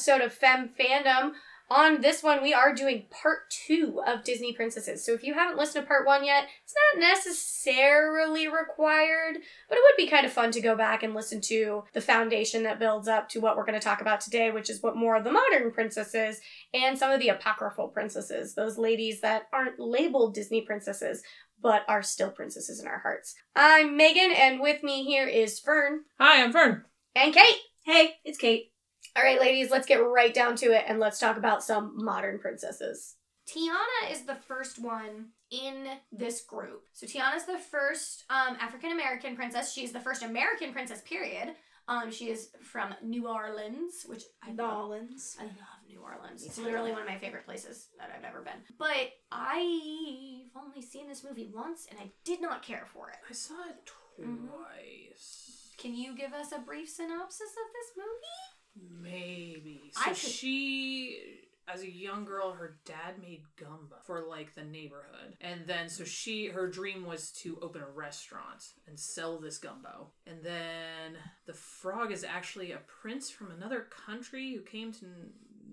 episode of Fem Fandom. On this one, we are doing part two of Disney Princesses. So if you haven't listened to part one yet, it's not necessarily required, but it would be kind of fun to go back and listen to the foundation that builds up to what we're going to talk about today, which is what more of the modern princesses and some of the apocryphal princesses, those ladies that aren't labeled Disney princesses, but are still princesses in our hearts. I'm Megan, and with me here is Fern Hi, I'm Fern. and Kate. Hey, it's Kate. All right, ladies, let's get right down to it and let's talk about some modern princesses. Tiana is the first one in this group. So Tiana's the first um, African American princess. She's the first American princess, period. Um, she is from New Orleans, which I love. Nolans. I love New Orleans. It's literally one of my favorite places that I've ever been. But I've only seen this movie once, and I did not care for it. I saw it Mhm. twice. Can you give us a brief synopsis of this movie? Maybe. I So could- she, as a young girl, her dad made gumbo for like the neighborhood, and then so she, her dream was to open a restaurant and sell this gumbo. And then the frog is actually a prince from another country who came to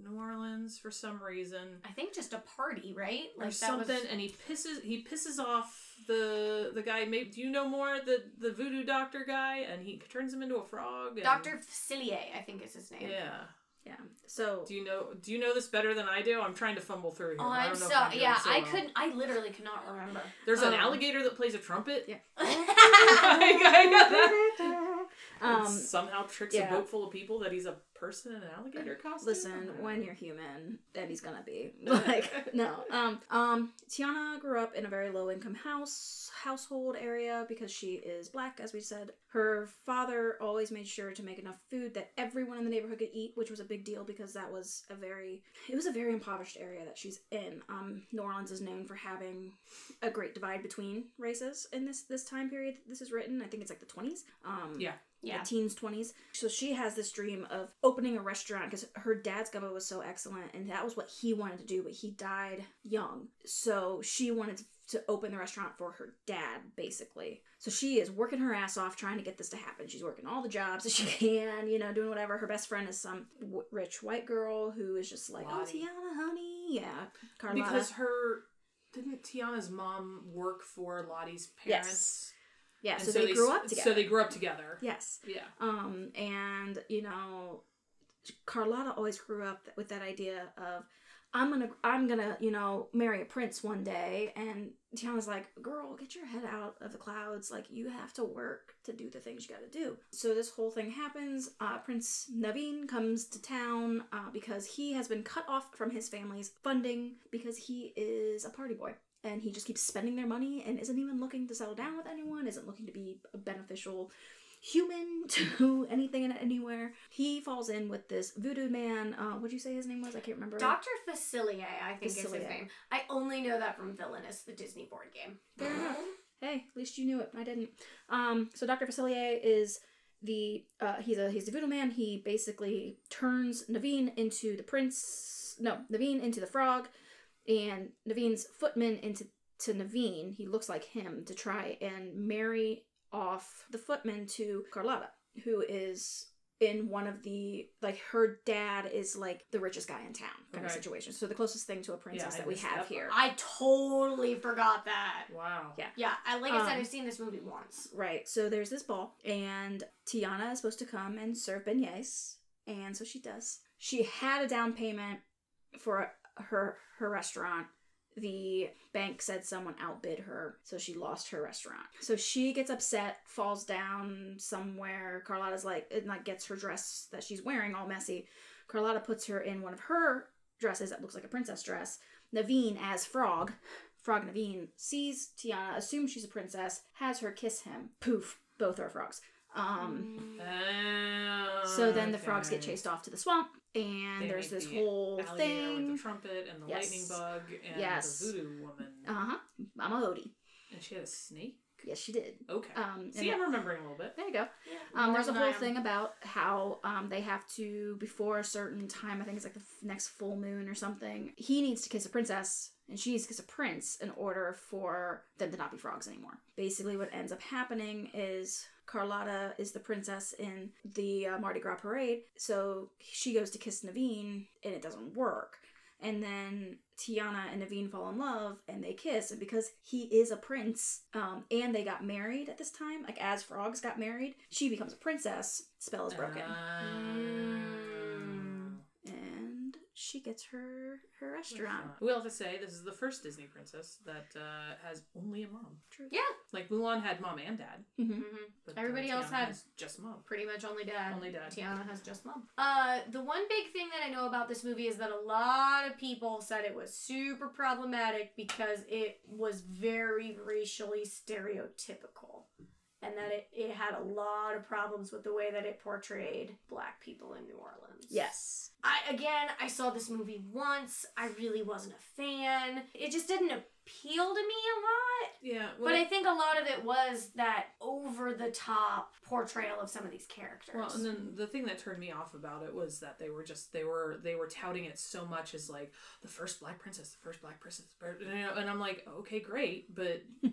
New Orleans for some reason. I think just a party, right? or something, and he pisses he pisses off the the guy. Maybe do you know more the the voodoo doctor guy, and he turns him into a frog. And, Dr. Facilier, I think is his name. Yeah. Yeah. So Do you know Do you know this better than I do? I'm trying to fumble through here. Oh, I I'm don't know so I'm yeah. so I well. couldn't. I literally could not remember. There's an um, alligator that plays a trumpet. Yeah. I got that. um somehow tricks yeah. a boat full of people that he's a person in an alligator costume. listen, when you're human, then he's gonna be like no. Um um Tiana grew up in a very low income house household area because she is black, as we said. Her father always made sure to make enough food that everyone in the neighborhood could eat, which was a big deal because that was a very it was a very impoverished area that she's in. Um New Orleans is known for having a great divide between races in this this time period this is written. I think it's like the twenties. Um Yeah. Yeah. teens 20s so she has this dream of opening a restaurant because her dad's gumbo was so excellent and that was what he wanted to do but he died young so she wanted to open the restaurant for her dad basically so she is working her ass off trying to get this to happen she's working all the jobs that she can you know doing whatever her best friend is some w- rich white girl who is just like oh, Lottie. oh tiana honey yeah Carlotta. because her didn't Tiana's mom work for Lottie's parents? Yeah And so, they grew up together So they grew up together. yes Yeah. Um, and you know, Carlotta always grew up with that idea of I'm gonna I'm gonna, you know, marry a prince one day and Tiana's like, girl, get your head out of the clouds. Like you have to work to do the things you gotta do. So this whole thing happens. Uh, Prince Naveen comes to town uh, because he has been cut off from his family's funding because he is a party boy. And he just keeps spending their money and isn't even looking to settle down with anyone, isn't looking to be a beneficial human to anything and anywhere. He falls in with this voodoo man. Uh, what'd you say his name was? I can't remember. Dr. Facilier, I think is his name. I only know that from Villainous, the Disney board game. Fair enough. Hey, at least you knew it. I didn't. Um, so Dr. Facilier is the uh, he's a he's the voodoo man. He basically turns Naveen into the prince. No, Naveen into the frog, and Naveen's footman into to Naveen. He looks like him to try and marry off the footman to Carlotta, who is in one of the like her dad is like the richest guy in town kind of situation. So the closest thing to a princess I that we have that here. I totally forgot that. Wow. Yeah. Yeah, I like I said, Um, I've seen this movie once. Right. So there's this ball, and Tiana is supposed to come and serve beignets, and so she does. She had a down payment for her her restaurant. The bank said someone outbid her, so she lost her restaurant. So she gets upset, falls down somewhere. Carlotta's like, it like gets her dress that she's wearing all messy. Carlotta puts her in one of her dresses that looks like a princess dress. Naveen as Frog, Frog Naveen sees Tiana, assumes she's a princess, has her kiss him. Poof, both are frogs. Um, Oh, so then the frogs get chased off to the swamp, and They there's this the whole thing. with the trumpet and the Yes. lightning bug and Yes. the voodoo woman. Uh huh. Mama Odie. and she had a snake. Yes, she did. Okay. Um, See, I'm remembering a little bit. there you go. Yeah, Um, there's a whole thing about how um, they have to before a certain time. I think it's like the f- next full moon or something. He needs to kiss a princess, and she needs to kiss a prince in order for them to not be frogs anymore. Basically, what ends up happening is Carlotta is the princess in the uh, Mardi Gras parade. So she goes to kiss Naveen and it doesn't work. And then Tiana and Naveen fall in love and they kiss. And because he is a prince um, and they got married at this time, like as frogs got married, she becomes a princess. Spell is broken. Um, and she gets her her restaurant. We have to say this is the first Disney princess that uh, has only a mom. True. Yeah. Like Mulan had mom and dad. hmm But Everybody uh, else Tiana had- has just mom. Pretty much only dad. Only dad. Tiana has just mom. Uh, the one big thing that I know about this movie is that a lot of people said it was super problematic because it was very racially stereotypical. And that it, it had a lot of problems with the way that it portrayed black people in New Orleans. Yes. I again, I saw this movie once. I really wasn't a fan. It just didn't appeal to me a lot. Yeah. But I think a lot of it was that over the top portrayal of some of these characters. Well, and then the thing that turned me off about it was that they were just they were they were touting it so much as like the first black princess, the first black princess, and I'm like, okay, great, but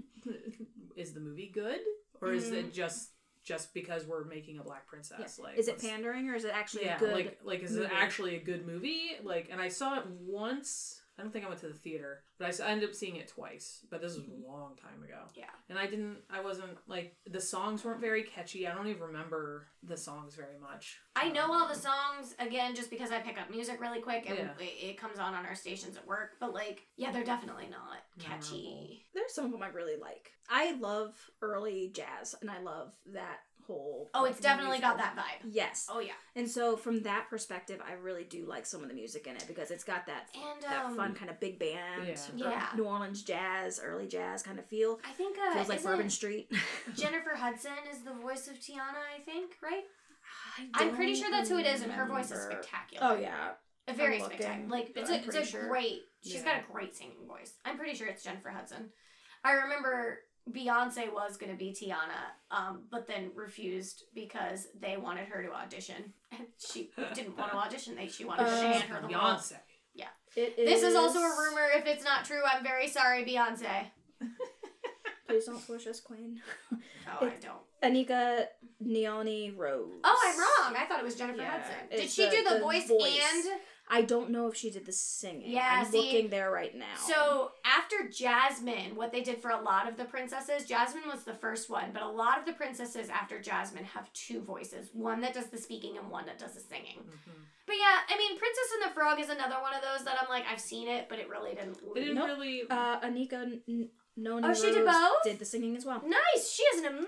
is the movie good or is it mm-hmm. just just because we're making a black princess? Like, Is it pandering or is it actually yeah, a good? like like is it movie? actually a good movie? Like, and I saw it once. I don't think I went to the theater, but I ended up seeing it twice. But this was a mm-hmm. long time ago. Yeah. And I didn't. I wasn't like the songs weren't very catchy. I don't even remember the songs very much. I know all the songs again just because I pick up music really quick and Yeah. it, it comes on on our stations at work. But like, yeah, they're definitely not catchy. Memorable. There's some of them I really like. I love early jazz, and I love that whole. Oh, like, it's definitely got that vibe. Yes. Oh yeah, And so from that perspective, I really do like some of the music in it because it's got that and that um, fun kind of big band, Yeah. Yeah. New Orleans jazz, early jazz kind of feel. I think uh, Feels like Bourbon Street. Jennifer Hudson is the voice of Tiana. I think right. I I'm pretty sure that's who it is, and her voice is spectacular. Oh yeah, A very I'm looking, spectacular. Like it's a, it's a sure. great. She's Yeah. got a great singing voice. I'm pretty sure it's Jennifer Hudson. I remember Beyonce was gonna be Tiana, um, but then refused because they wanted her to audition, and she didn't want to audition. They she wanted to Uh, hand her the role. Beyonce. it This is also a rumor. If it's not true, I'm very sorry, Beyonce. Please don't push us, Queen. Oh, I don't. Anika Noni Rose. Oh, I'm wrong. I thought it was Jennifer Yeah, Hudson. Did it's she the- do the, the voice, voice. and? I don't know if she did the singing. Yeah, I'm see- looking there right now. So after Jasmine, what they did for a lot of the princesses, Jasmine was the first one, but a lot of the princesses after Jasmine have two voices one that does the speaking and one that does the singing. Mhm. But yeah, I mean, Princess and the Frog is another one of those that I'm like, I've seen it, but it really didn't. They didn't Nope. really. uh, Anika N- Noni Oh, she did both? did the singing as well. Nice! She has an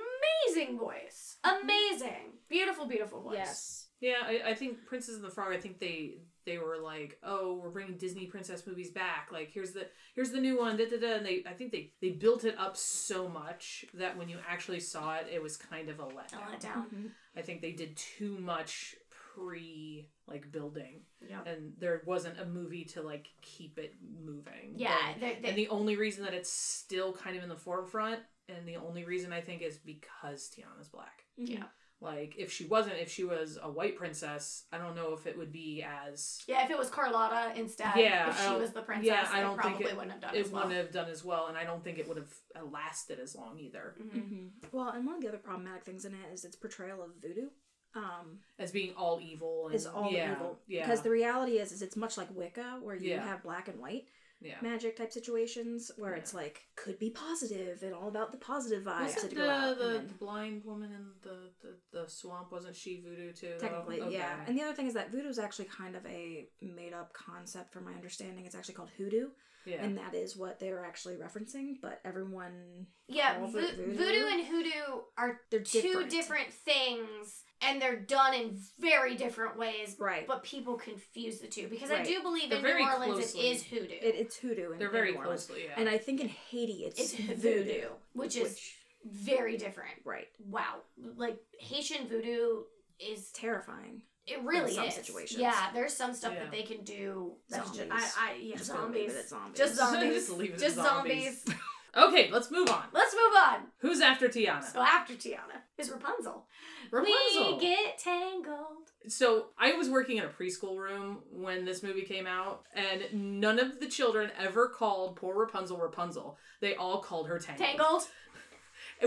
amazing voice. Amazing. Beautiful, beautiful voice. Yes. Yeah, I, I think Princess and the Frog. I think they they were like, oh, we're bringing Disney princess movies back. Like here's the here's the new one. Da, da, da. And they I think they they built it up so much that when you actually saw it, it was kind of a I letdown. let it down. Mhm. I think they did too much pre like building, Yeah. and there wasn't a movie to like keep it moving. Yeah, And- they- they- and the only reason that it's still kind of in the forefront, and the only reason I think is because Tiana's black. Yeah. Like if she wasn't, if she was a white princess, I don't know if it would be as Yeah, if it was Carlotta instead, Yeah, if she was the princess, yeah, I it don't probably think it, wouldn't have done it as well. wouldn't have done as well, and I don't think it would have uh, lasted as long either Mhm. Mhm. Well, and one of the other problematic things in it is its portrayal of voodoo. Um, as being all evil. And, is all yeah, evil Yeah, because the reality is, is it's much like Wicca, where you Yeah. have black and white yeah. magic type situations, where Yeah. it's like could be positive and all about the positive vibes Wasn't to the, go out. the, and then- blind woman in the, the, the swamp wasn't she voodoo too? though? Technically, Okay. yeah. And the other thing is that voodoo is actually kind of a made up concept from my understanding. It's actually called hoodoo, yeah. and that is what they were actually referencing. But everyone, Yeah, All vo- the voodoo? voodoo and hoodoo are they're two different. different things, and they're done in very different ways. Right. But people confuse the two because I do believe They're in New Orleans it closely- is hoodoo. It, it's hoodoo. In, They're in very New Orleans. closely, yeah. And I think in Haiti it's, it's voodoo, voodoo, which is very different. right Wow, like Haitian voodoo is terrifying. it really some is. situations. Yeah, there's some stuff Yeah. that they can do. That's just, Zombies. I, I yeah, Just zombies. it zombies. Just zombies. Just leave it Just zombies. zombies. okay, let's move on. Let's move on. Who's after Tiana? So after Tiana is Rapunzel. Rapunzel. We get tangled. So I was working in a preschool room when this movie came out, and none of the children ever called poor Rapunzel Rapunzel. They all called her Tangled. Tangled.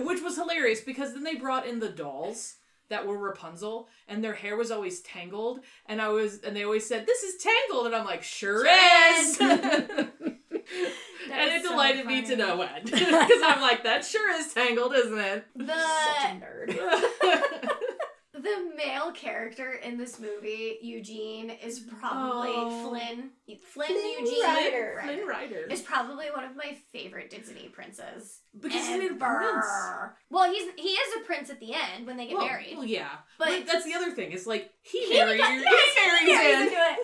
which was hilarious because then they brought in the dolls that were Rapunzel, and their hair was always tangled, and I was, and they always said, "This is tangled," and I'm like, "Sure, Sure is." is. and That it is so delighted me to funny. no end because I'm like, "That sure is tangled, isn't it?" Such The a nerd. the male character in this movie, Eugene, is probably Oh. Flynn. Flynn, Flynn Eugene Rider. Flynn Rider. is probably one of my favorite Disney princes. Because he's made a ever. prince. Well, he's he is a prince at the end when they get well, married. Well, yeah, But- but, that's the other thing. It's like he, He married got- yes, he marries he marries into it.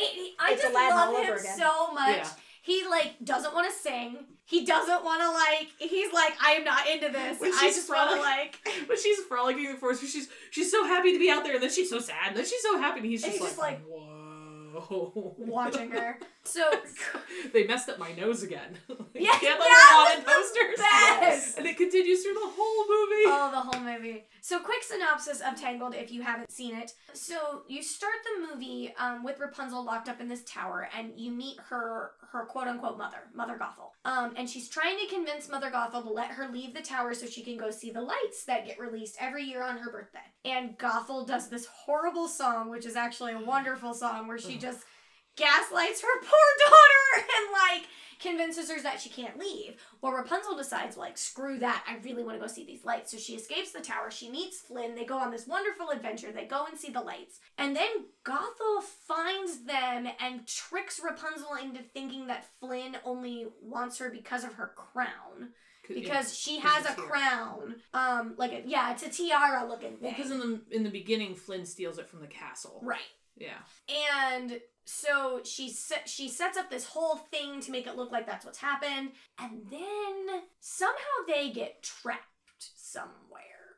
It- he- I It's just love all him again. so much. Yeah. He like doesn't want to sing. He doesn't want to like. He's like, I am not into this. When I just want to like. But she's frolicking in the forest. She's she's so happy to be out there, and then she's so sad, and then she's so happy, and he's And just, he's like, just whoa. watching her. So they messed up my nose again. Yeah, that was posters. best. And it continues through the whole movie. oh, the whole movie. So, quick synopsis of Tangled if you haven't seen it. So, you start the movie um, with Rapunzel locked up in this tower, and you meet her her quote unquote mother, Mother Gothel. Um, and she's trying to convince Mother Gothel to let her leave the tower so she can go see the lights that get released every year on her birthday. And Gothel does this horrible song, which is actually a wonderful song, where she just gaslights her poor daughter and like convinces her that she can't leave. Well, Rapunzel decides, like, screw that. I really want to go see these lights. So she escapes the tower. She meets Flynn. They go on this wonderful adventure. They go and see the lights. And then Gothel finds them and tricks Rapunzel into thinking that Flynn only wants her because of her crown. Because she has the a crown. Um, like a, yeah, it's a tiara looking thing. Well, because in the in the beginning, Flynn steals it from the castle. right. Yeah. And so she se- she sets up this whole thing to make it look like that's what's happened, and then somehow they get trapped somewhere,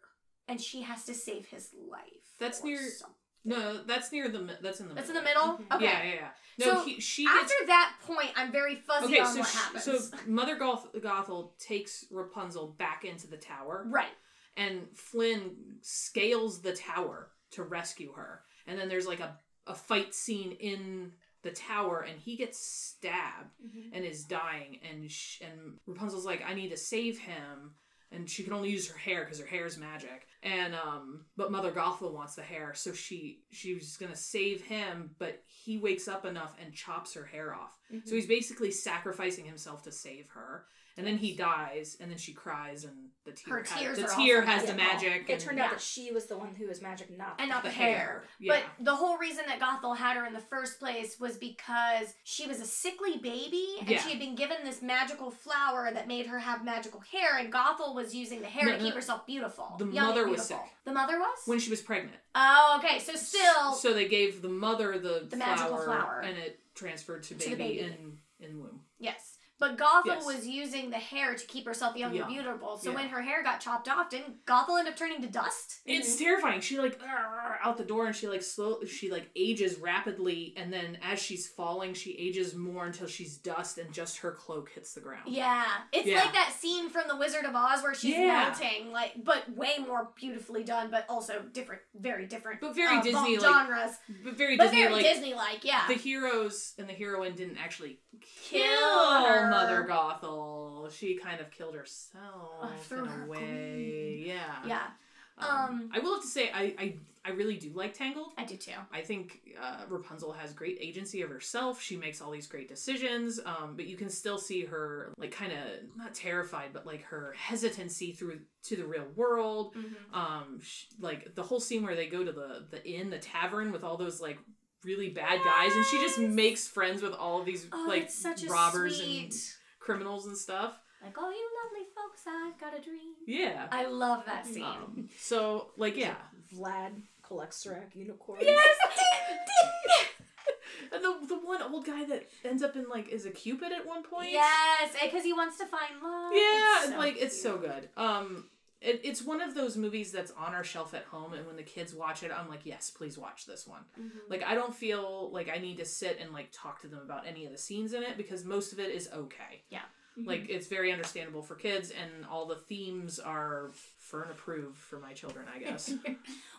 and she has to save his life. That's near- something. No, that's near the. That's in the. Middle. That's in the middle. middle. Mm-hmm. Okay. Yeah, yeah, yeah. No, So, he, she gets After that point, I'm very fuzzy okay. on So what she- happens. so Mother Goth- Gothel takes Rapunzel back into the tower, right. and Flynn scales the tower to rescue her. And then there's like a a fight scene in the tower, and he gets stabbed and is dying. And sh- and Rapunzel's like, I need to save him. And she can only use her hair because her hair is magic. And um, but Mother Gothel wants the hair, so she she's gonna save him. But he wakes up enough and chops her hair off. So he's basically sacrificing himself to save her. And then he dies, and then she cries, and the tear, Her has, tears the tear also has the magic. It and- turned Yeah. out that she was the one who was magic, not and not the, the hair. hair, yeah. But the whole reason that Gothel had her in the first place was because she was a sickly baby and Yeah. she had been given this magical flower that made her have magical hair, and Gothel was using the hair No, to no, keep herself beautiful. the young and mother was sick. The mother was? when she was pregnant. oh, okay. So still, So they gave the mother the, The flower, magical flower. and it transferred to To baby, the baby. in in womb. yes. But Gothel Yes. was using the hair to keep herself young Young. and beautiful. So Yeah. when her hair got chopped off, didn't Gothel end up turning to dust? It's terrifying. She like out the door and she like slow she like ages rapidly and then as she's falling she ages more until she's dust and just her cloak hits the ground. Yeah, it's Yeah. like that scene from The Wizard of Oz where she's Yeah. melting, like, but way more beautifully done, but also different, very different, But very uh, Disney, like- genres, But very but Disney very like Disney-like, yeah. the heroes and the heroine didn't actually Kill kill her. Mother Gothel. She kind of killed herself through in her a way. greed. Yeah. yeah, Um, Um, I will have to say I, I I really do like Tangled. I do too. I think uh, Rapunzel has great agency of herself. She makes all these great decisions, um, but you can still see her like kind of not terrified, but like her hesitancy through to the real world. Mm-hmm. Um, sh- like the whole scene where they go to the the inn, the tavern with all those like really bad guys, and she just makes friends with all of these Oh, like such robbers sweet, and criminals and stuff. like, oh, you lovely folks, I've got a dream. Yeah. I love that scene. Um, so like yeah, Vlad collects Shrek unicorns. yes, and the the one old guy that ends up in like is a cupid at one point. yes, because he wants to find love. Yeah, It's so like it's so good. Um, it, it's one of those movies that's on our shelf at home, and when the kids watch it, I'm like, yes, please watch this one. Mhm. Like, I don't feel like I need to sit and like talk to them about any of the scenes in it because most of it is okay. Mm-hmm. Like, it's very understandable for kids, and all the themes are fern approved for my children, I guess.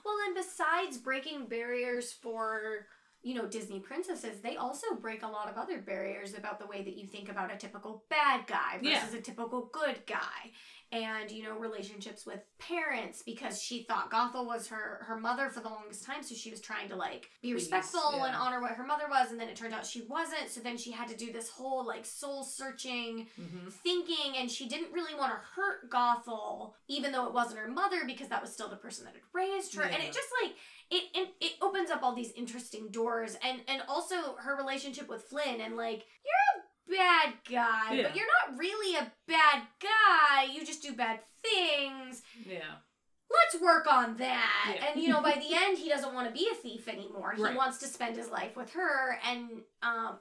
Well, and besides breaking barriers for you know, Disney princesses, they also break a lot of other barriers about the way that you think about a typical bad guy versus Yeah. a typical good guy. And, you know, relationships with parents because she thought Gothel was her her mother for the longest time, so she was trying to like be Please, respectful and honor what her mother was, and then it turned out she wasn't, so then she had to do this whole like soul searching hmm thinking. And she didn't really want to hurt Gothel, even though it wasn't her mother because that was still the person that had raised her. And it just like it, it it opens up all these interesting doors. And and also her relationship with Flynn and like you're bad guy, Yeah. but you're not really a bad guy. You just do bad things. Yeah. Let's work on that. Yeah. And you know, by the end, he doesn't want to be a thief anymore. He Right. wants to spend his life with her. And um,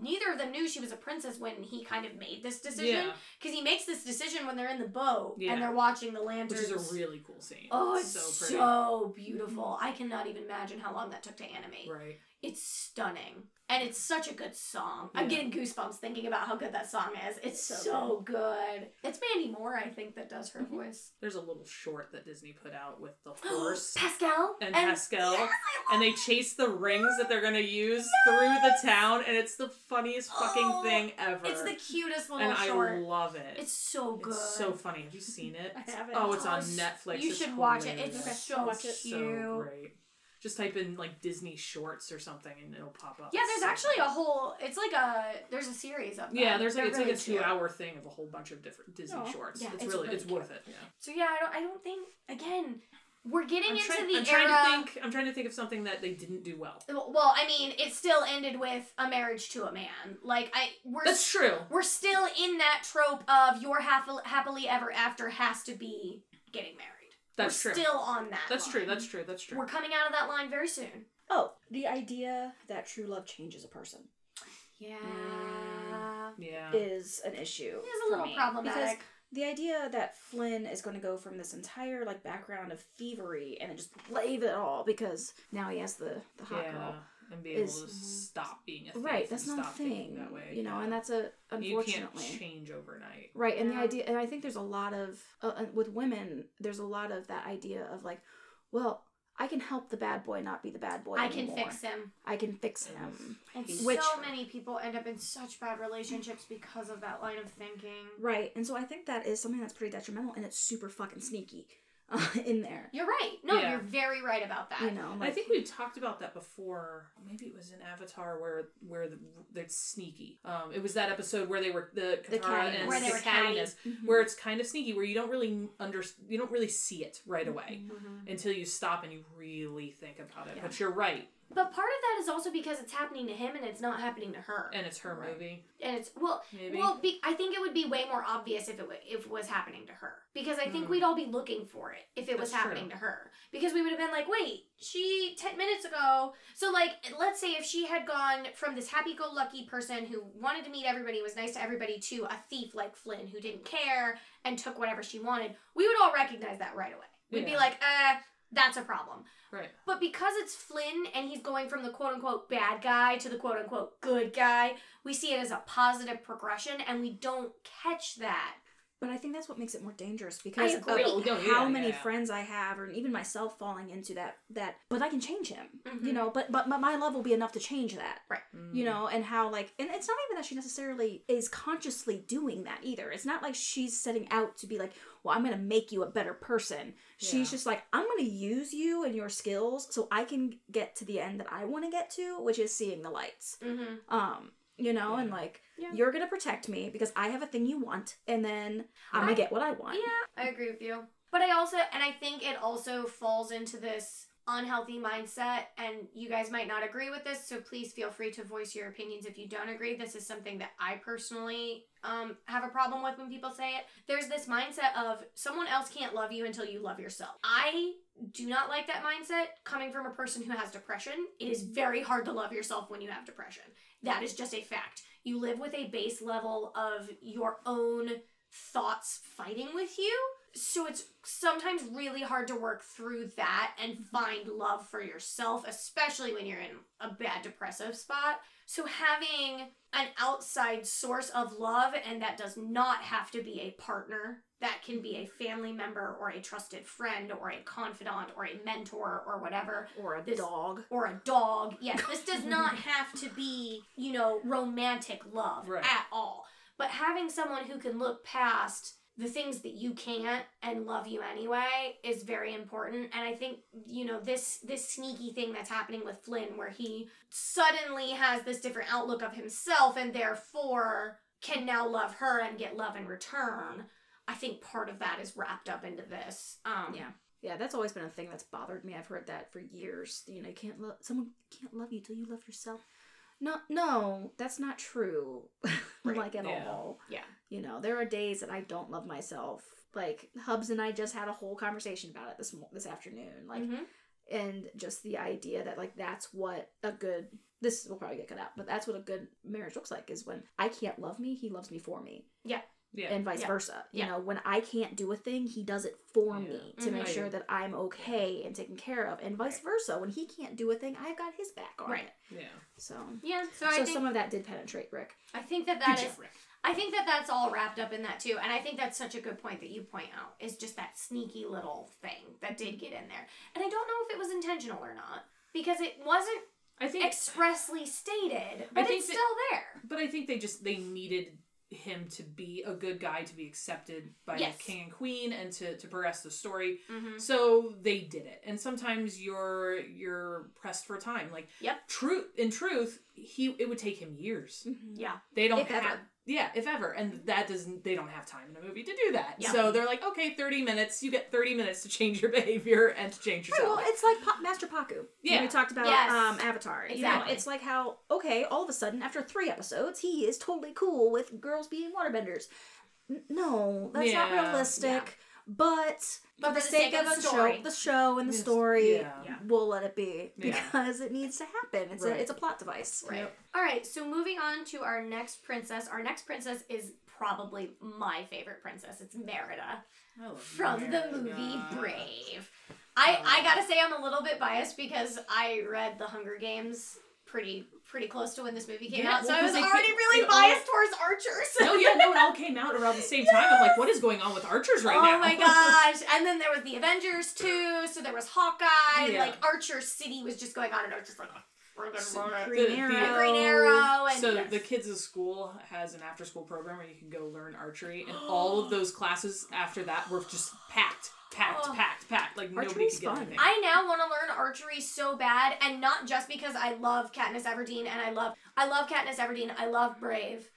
neither of them knew she was a princess when he kind of made this decision Yeah. because he makes this decision when they're in the boat Yeah. and they're watching the lanterns. Which is a really cool scene. oh, it's so so, beautiful. I cannot even imagine how long that took to animate. Right. It's stunning. And it's such a good song. I'm getting goosebumps thinking about how good that song is. It's so, So good. It's Mandy Moore, I think, that does her mm-hmm. voice. There's a little short that Disney put out with the horse Pascal and, Pascal. Yes, and they chase the rings that they're gonna use through the town, and it's the funniest fucking Oh, thing ever. It's the cutest little and short. I love it. it's so good. It's so funny. Have you seen it? I haven't. Oh, it's on Netflix. You It's should watch it. It's hilarious. so Watch cute. so great. Just type in like Disney shorts or something, and it'll pop up. Yeah, there's actually a whole. It's like a. There's a series of them. Yeah, there's like They're it's really like a cute. two-hour thing of a whole bunch of different Disney Aw. shorts. Yeah, it's, it's really, really it's worth it. Yeah. So yeah, I don't. I don't think. Again, we're getting I'm, into trying, the I'm era. trying to think. I'm trying to think of something that they didn't do well. Well, I mean, it still ended with a marriage to a man. Like I, we're That's true. we're still in that trope of your happily, happily ever after has to be getting married. That's we're true. Still on that. That's true. That's true. That's true. We're coming out of that line very soon. Oh, the idea that true love changes a person Yeah. Mm, yeah. is an issue. It's a little me, problematic. Because the idea that Flynn is going to go from this entire like background of thievery and then just leave it all because now he has the the hot yeah. girl. And be able is- to stop being a thief Right, that's and not a stop thinking thing. that way. You know, yeah. and that's a unfortunately you can't change overnight. Right, and the idea, and I think there's a lot of uh, uh, with women, there's a lot of that idea of like, well, I can help the bad boy not be the bad boy. I can fix him. I can fix him. And Which- so many people end up in such bad relationships because of that line of thinking. Right, and so I think that is something that's pretty detrimental, and it's super fucking sneaky uh, in there. You're right. No, Yeah. you're very right about that. You know, like, I think we talked about that before. Maybe it was in Avatar where where the, they're sneaky. Um, it was that episode where they were the The Katara cattiness. and Where they the were catty. cattiness, Mhm. where it's kind of sneaky, where you don't really under you don't really see it right away Mhm. until you stop and you really think about it. Yeah. But you're right, But part of that is also because it's happening to him and it's not happening to her. and it's her Right. movie. And it's well, Maybe. well, be, I think it would be way more obvious if it wa- if it was happening to her because I think Mm. we'd all be looking for it if it was happening true. to her because we would have been like, wait, she ten minutes ago. So like, let's say if she had gone from this happy-go-lucky person who wanted to meet everybody, was nice to everybody, to a thief like Flynn who didn't care and took whatever she wanted, we would all recognize that right away. We'd be like, uh, that's a problem. right. But because it's Flynn and he's going from the quote unquote bad guy to the quote unquote good guy, we see it as a positive progression and we don't catch that. But I think that's what makes it more dangerous because of. Oh, no, how yeah, many yeah. friends I have, or even myself falling into that. That, but I can change him. Mhm. You know, but, but but my love will be enough to change that. Mm. You know, and how like, and it's not even that she necessarily is consciously doing that either. It's not like she's setting out to be like, well, I'm gonna make you a better person. She's Yeah. just like, I'm gonna use you and your skills so I can get to the end that I want to get to, which is seeing the lights. Mm-hmm. Um, you know, and like Yeah. you're gonna protect me because I have a thing you want, and then I'm I- gonna get what I want. Yeah, I agree with you. But I also, and I think it also falls into this unhealthy mindset, and you guys might not agree with this, so please feel free to voice your opinions if you don't agree. This is something that I personally um, have a problem with when people say it. There's this mindset of someone else can't love you until you love yourself. I do not like that mindset coming from a person who has depression. It is very hard to love yourself when you have depression. That is just a fact. You live with a base level of your own thoughts fighting with you. So it's sometimes really hard to work through that and find love for yourself, especially when you're in a bad depressive spot. So having an outside source of love, and that does not have to be a partner, that can be a family member or a trusted friend or a confidant or a mentor or whatever Or a This- dog. or a dog. Yes, this does not have to be, you know, romantic love Right. at all. But having someone who can look past the things that you can't and love you anyway is very important. And I think, you know, this this sneaky thing that's happening with Flynn where he suddenly has this different outlook of himself and therefore can now love her and get love in return. I think part of that is wrapped up into this. Um Yeah. Yeah, that's always been a thing that's bothered me. I've heard that for years. You know, you can't love someone can't love you till you love yourself. No, no, that's not true. Right. like at Yeah. all. Yeah. You know, there are days that I don't love myself. Like Hubs and I just had a whole conversation about it this this afternoon. Like, mhm. and just the idea that like that's what a good this will probably get cut out, but that's what a good marriage looks like is when I can't love me, he loves me for me Yeah. And vice Yeah. versa. You Yeah. know, when I can't do a thing, he does it for Yeah. me to make Mhm. sure that I'm okay and taken care of, and vice Right. versa. When he can't do a thing, I've got his back on Right. it. Yeah. So, Yeah, so, so, I think some of that did penetrate Rick. I think that that is Rick. I think that that's all wrapped up in that too, and I think that's such a good point that you point out is just that sneaky little thing that did get in there, and I don't know if it was intentional or not because it wasn't I think expressly stated, but think it's that- still there. But I think they just they needed him to be a good guy to be accepted by Yes. the king and queen and to to progress the story. Mm-hmm. So they did it. And sometimes you're you're pressed for time. Like Yep. True in truth, he it would take him years. Yeah, They don't If have ever. Yeah, if ever. And that doesn't they don't have time in a movie to do that. Yeah. So they're like, okay, 30 minutes, you get 30 minutes to change your behavior and to change Right, yourself. well, it's like pa- Master Pakku. Yeah. We talked about Yes. um, Avatar. You know, Exactly. it's like how, okay, all of a sudden, after three episodes, he is totally cool with girls being waterbenders. N- no, that's not Yeah. realistic. But, But for the sake of the story. show, the show and the Yes. story, Yeah. Yeah. we'll let it be Yeah. because it needs to happen. It's Right. a it's a plot device. right. Yep. All right, so moving on to our next princess. Our next princess is probably my favorite princess. It's Merida. I love from the movie Brave. I I gotta say I'm a little bit biased because I read The Hunger Games pretty pretty close to when this movie came Yeah, out, so I was already really it all- biased towards archers. No, yeah, no, it all came out around the same time. I'm like, what is going on with archers right oh now? Oh my gosh! And then there was the Avengers too. So there was Hawkeye. Yeah. Like Archer City was just going on, and I was just like, friggin' So- Green The- the- Green Arrow. And So yes. the kids' of school has an after-school program where you can go learn archery, and all of those classes after that were just packed, packed, Oh. packed, packed. Like nobody Archery's could get fun. anything. I now want to learn archery so bad, and not just because I love Katniss Everdeen and I love I love Katniss Everdeen, I love Brave,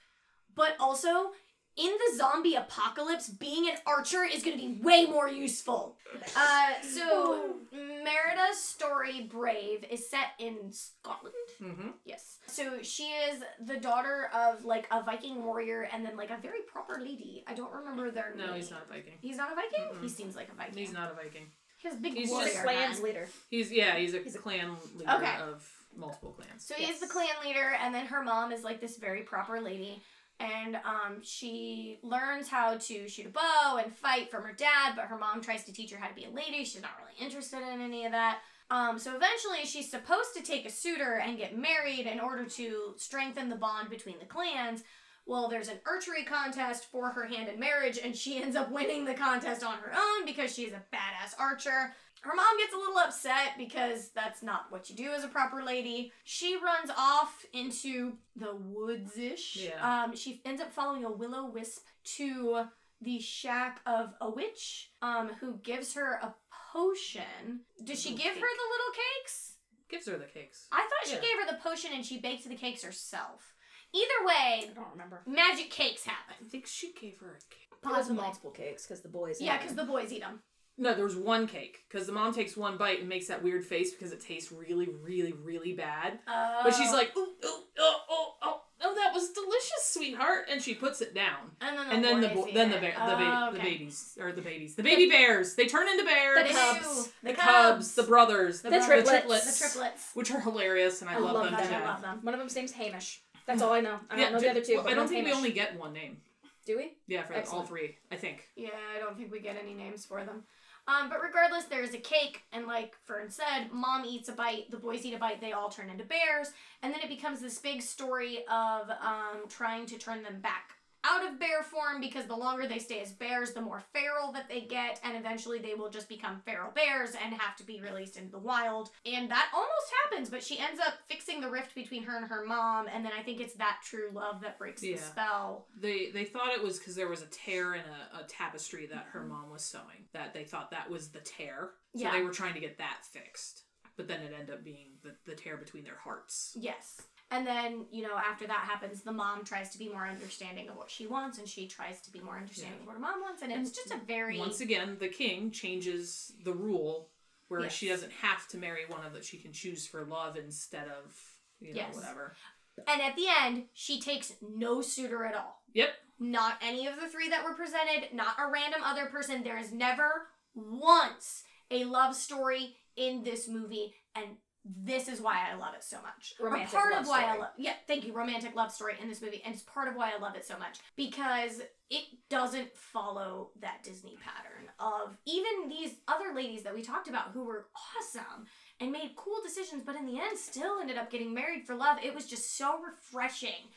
but also in the zombie apocalypse, being an archer is going to be way more useful. Uh, so Merida's story, Brave, is set in Scotland. mm-hmm. Yes. So she is the daughter of like a Viking warrior and then like a very proper lady. I don't remember their name. No, he's not a Viking. He's not a Viking. Mm-mm. He seems like a Viking. He's not a Viking. He has big He's warrior just Clan's man. leader. He's yeah, he's a He's a- clan leader Okay. of multiple clans. So he is the clan leader, and then her mom is like this very proper lady, and um, she learns how to shoot a bow and fight from her dad, but her mom tries to teach her how to be a lady. She's not really interested in any of that. Um, so eventually, she's supposed to take a suitor and get married in order to strengthen the bond between the clans. Well, there's an archery contest for her hand in marriage, and she ends up winning the contest on her own because she's a badass archer. Her mom gets a little upset because that's not what you do as a proper lady. She runs off into the woods ish. Yeah. Um, she ends up following a willow wisp to the shack of a witch um, who gives her a potion. Does she Little give her the little cakes? Gives her the cakes. I thought she Yeah. gave her the potion and she baked the cakes herself. Either way, I don't remember. magic cakes happen. I think she gave her a cake. It was Possibly. multiple cakes because the boys. Yeah, because the boys eat them. No, there was one cake because the mom takes one bite and makes that weird face because it tastes really, really, really bad. But she's Oh. like, ooh, ooh, oh, oh, oh, oh, that was delicious, sweetheart, and she puts it down. and then the, and then the bo- then the ba- the, ba- Oh, the babies or the babies the baby bears they turn into bears The cubs. the cubs the brothers The The brothers. triplets. The triplets. which are hilarious and I, I love, love them that. too. I love them. One of them's name's Hamish. That's all I know. I don't Yeah, know the other two. well, I don't think we only get one name. Do we? Yeah, for all three, I think. Yeah, I don't think we get any names for them. Um, but regardless, there's a cake, and like Fern said, mom eats a bite, the boys eat a bite, they all turn into bears, and then it becomes this big story of um, trying to turn them back out of bear form because the longer they stay as bears, the more feral that they get, and eventually they will just become feral bears and have to be released into the wild. And that almost happens, but she ends up fixing the rift between her and her mom, and then I think it's that true love that breaks Yeah. the spell. They they thought it was because there was a tear in a, a tapestry that her mom was sewing. That they thought that was the tear. So Yeah. they were trying to get that fixed. But then it ended up being the, the tear between their hearts. Yes. And then, you know, after that happens, the mom tries to be more understanding of what she wants, and she tries to be more understanding of what her mom wants, and it's just a very Once again, the king changes the rule where she doesn't have to marry one of that she can choose for love instead of you know Yes. whatever. And at the end, she takes no suitor at all. Yep. Not any of the three that were presented, not a random other person. There is never once a love story in this movie, and this is why I love it so much. Or Romantic part love of why I story. love yeah, thank you, romantic love story in this movie, and it's part of why I love it so much because it doesn't follow that Disney pattern of even these other ladies that we talked about who were awesome and made cool decisions, but in the end still ended up getting married for love. It was just so refreshing